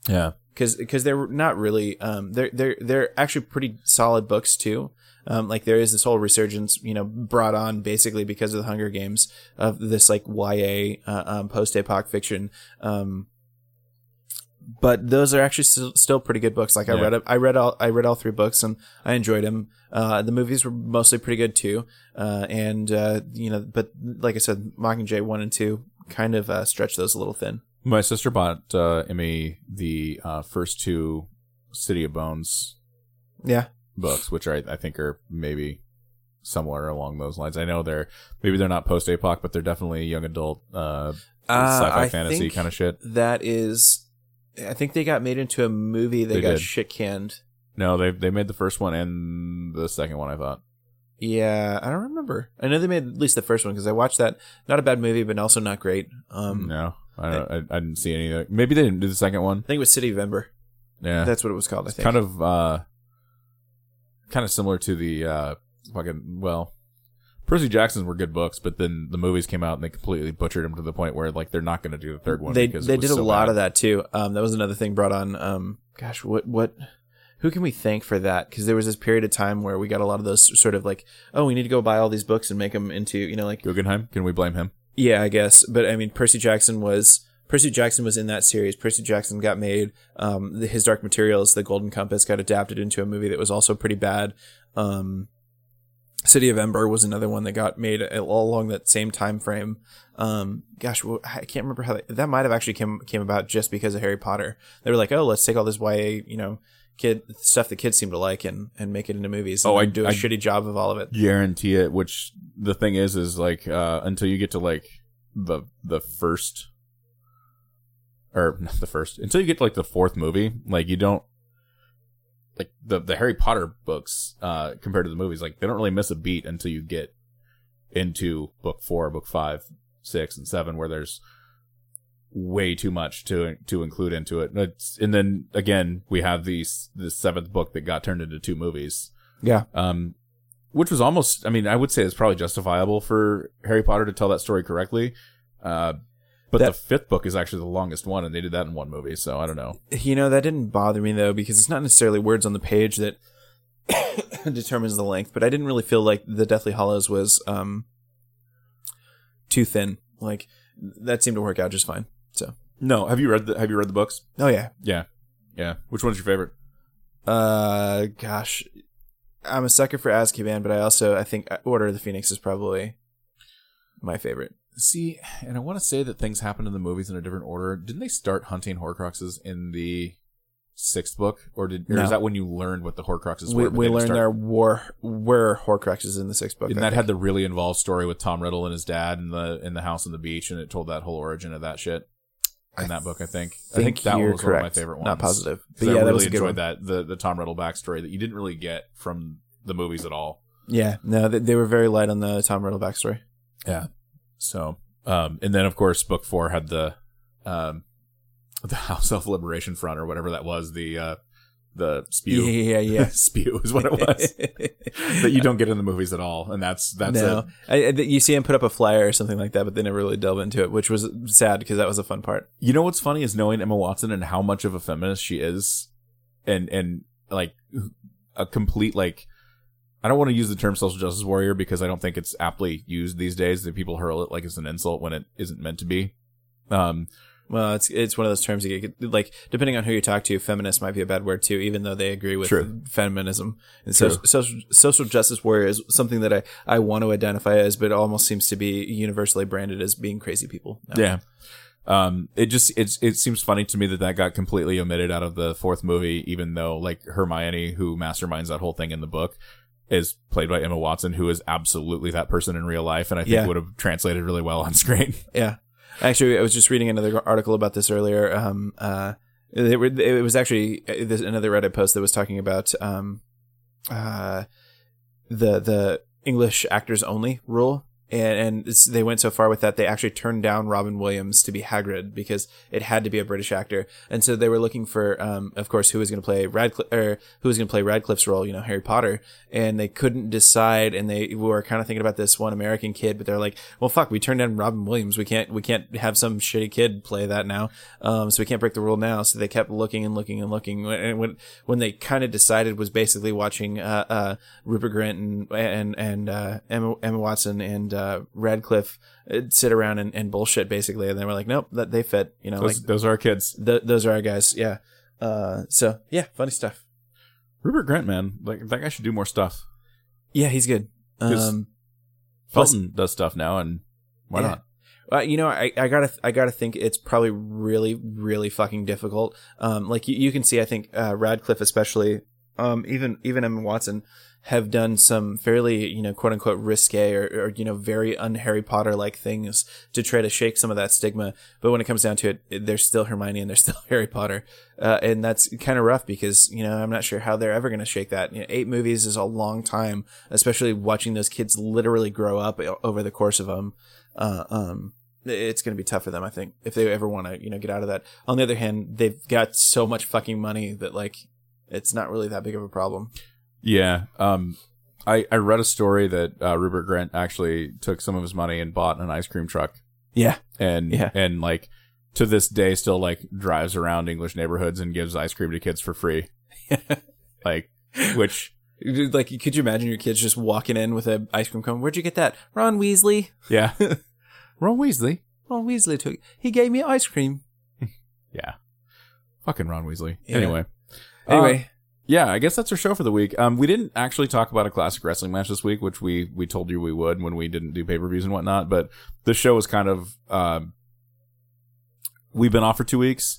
yeah. Cause, cause they're not really, um, they're, they're, they're actually pretty solid books too. Um, like there is this whole resurgence, you know, brought on basically because of the Hunger Games of this like YA, uh, um, post-apoc fiction. Um, but those are actually still, still pretty good books. Like I read, I read all, I read all three books and I enjoyed them. Uh, the movies were mostly pretty good too. Uh, and, uh, you know, but like I said, Mockingjay one and two kind of, uh, stretch those a little thin. My sister bought uh, Emmy the uh, first two City of Bones Yeah. Books, which are, I think are maybe somewhere along those lines. I know they're maybe they're not post APOC, but they're definitely young adult uh, Uh, sci-fi I fantasy kind of shit. That is, I think they got made into a movie. They, They got did. shit canned. No, they they made the first one and the second one. I thought. Yeah, I don't remember. I know they made at least the first one because I watched that. Not a bad movie, but also not great. Um, no, I, don't, I I didn't see any. Maybe they didn't do the second one. I think it was City of Ember. Yeah, That's what it was called. I think. kind of uh kind of similar to the uh fucking well Percy Jackson's were good books, but then the movies came out and they completely butchered them to the point where like they're not going to do the third one. they because they did a lot bad. of that too. Um, that was another thing brought on. Um, gosh, what what? Who can we thank for that? Because there was this period of time where we got a lot of those sort of like, oh, we need to go buy all these books and make them into, you know, like Guggenheim. Can we blame him? Yeah, I guess. But I mean, Percy Jackson was Percy Jackson was in that series. Percy Jackson got made. Um, the, his Dark Materials, The Golden Compass, got adapted into a movie that was also pretty bad. Um, City of Ember was another one that got made all along that same time frame. Um, gosh, wh- I can't remember how that, that might have actually came came about just because of Harry Potter. They were like, oh, let's take all this YA, you know, kid stuff that kids seem to like and and make it into movies. Oh, and I- do a I- shitty job of all of it. Guarantee it. Which the thing is, is like uh until you get to like the the first or not the first until you get to like the fourth movie, like you don't like the the Harry Potter books uh compared to the movies, like they don't really miss a beat until you get into book four, book five, six, and seven, where there's way too much to to include into it. It's, and then again, we have these the seventh book that got turned into two movies Yeah, um, which was almost, I mean, I would say it's probably justifiable for Harry Potter to tell that story correctly. Uh, but That- the fifth book is actually the longest one, and they did that in one movie, so I don't know. You know, that didn't bother me though, because it's not necessarily words on the page that determines the length, but I didn't really feel like the Deathly Hallows was um too thin. Like that seemed to work out just fine. So No, have you read the Have you read the books? Oh yeah. Yeah, yeah. Which one's your favorite? Uh gosh. I'm a sucker for Azkaban, but I also I think Order of the Phoenix is probably my favorite. See, and I want to say that things happen in the movies in a different order. Didn't they start hunting Horcruxes in the sixth book, or did or No. is that when you learned what the Horcruxes We, were? but we learned start- there were were Horcruxes in the sixth book. And I that think. had the really involved story with Tom Riddle and his dad in the in the house on the beach, and it told that whole origin of that shit in that book. I think. I think that one was one of my favorite ones. Not positive, but I yeah, that really enjoyed one. that the the Tom Riddle backstory that you didn't really get from the movies at all. Yeah, no, they, they were very light on the Tom Riddle backstory. Yeah. So, um, and then of course, book four had the, um, the House Elf Liberation Front or whatever that was. The uh, the spew. Yeah, yeah, yeah. spew is what it was that you don't get in the movies at all, and that's that's no, it. I, you see him put up a flyer or something like that, but they never really delve into it, which was sad because that was a fun part. You know what's funny is knowing Emma Watson and how much of a feminist she is, and and like a complete like. I don't want to use the term social justice warrior because I don't think it's aptly used these days. That people hurl it like it's an insult when it isn't meant to be. Um, Well, it's it's one of those terms you get like depending on who you talk to, feminist might be a bad word too, even though they agree with True. feminism. And so, social social justice warrior is something that I I want to identify as, but almost seems to be universally branded as being crazy people. now. Yeah. Um, it just it's it seems funny to me that that got completely omitted out of the fourth movie, even though like Hermione, who masterminds that whole thing in the book, is played by Emma Watson, who is absolutely that person in real life, and I think Yeah. would have translated really well on screen. Yeah. Actually, I was just reading another article about this earlier. Um, uh, it, it was actually uh, this, another Reddit post that was talking about um, uh, the the English actors only rule, and, and they went so far with that they actually turned down Robin Williams to be Hagrid because it had to be a British actor, and so they were looking for, um, of course, who was going to play Radcliffe or who was going to play Radcliffe's role, you know, Harry Potter, and they couldn't decide, and they were kind of thinking about this one American kid, but they're like, well, fuck, we turned down Robin Williams, we can't, we can't have some shitty kid play that now, um, so we can't break the rule now, so they kept looking and looking and looking, and when when they kind of decided was basically watching, uh, uh, Rupert Grint and and and uh, Emma Emma Watson and uh, Radcliffe uh, sit around and, and bullshit basically, and they were like, nope, that they fit, you know, Those, like those are our kids. th- those are our guys, yeah. Uh, so yeah, funny stuff. Rupert Grint, man, like that guy should do more stuff. Yeah, he's good. Um, plus- Felton does stuff now, and why Yeah. not? Uh, you know, I, I gotta I gotta think it's probably really really fucking difficult. Um, like you, you can see, I think uh, Radcliffe especially, um, even even Emma Watson have done some fairly you know quote unquote risque or, or you know very un Harry Potter like things to try to shake some of that stigma. But when it comes down to it, they're still Hermione and they're still Harry Potter, uh, and that's kind of rough because you know I'm not sure how they're ever going to shake that. You know, eight movies is a long time, especially watching those kids literally grow up over the course of them. Uh, um, it's going to be tough for them, I think, if they ever want to, you know, get out of that. On the other hand, they've got so much fucking money that like it's not really that big of a problem. Yeah. Um, I, I read a story that uh, Rupert Grint actually took some of his money and bought an ice cream truck, Yeah, and Yeah. and like to this day still like drives around English neighborhoods and gives ice cream to kids for free. like, which like, could you imagine your kids just walking in with an ice cream cone? Where'd you get that? Ron Weasley. yeah, Ron Weasley. Ron Weasley took. He gave me ice cream. Yeah, fucking Ron Weasley. Yeah. Anyway, Anyway, yeah, I guess that's our show for the week. Um, we didn't actually talk about a classic wrestling match this week, which we we told you we would when we didn't do pay per views and whatnot. But the show was kind of um, we've been off for two weeks.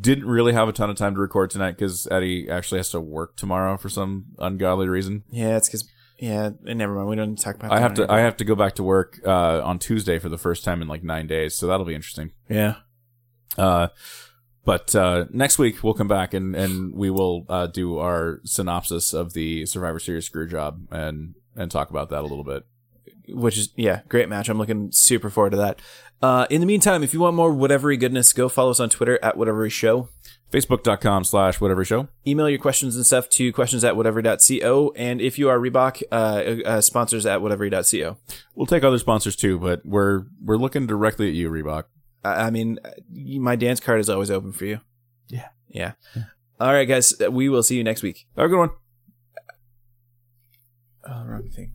Didn't really have a ton of time to record tonight because Eddie actually has to work tomorrow for some ungodly reason. yeah, it's because yeah. Never mind. We don't need to talk about. I have to. I have to go back to work uh, on Tuesday for the first time in like nine days, so that'll be interesting. yeah. Uh, but uh, next week we'll come back and and we will uh, do our synopsis of the Survivor Series screw job and and talk about that a little bit. which is yeah, great match. I'm looking super forward to that. Uh, in the meantime, if you want more whatevery goodness, go follow us on Twitter at whatevery show. Facebook.com slash whatever show. Email your questions and stuff to questions at whatever.co. And if you are Reebok, uh, uh, sponsors at whatever.co. We'll take other sponsors too, but we're we're looking directly at you, Reebok. I, mean, uh, my dance card is always open for you. Yeah. Yeah. All right, guys. We will see you next week. Have a good one. Oh, wrong thing.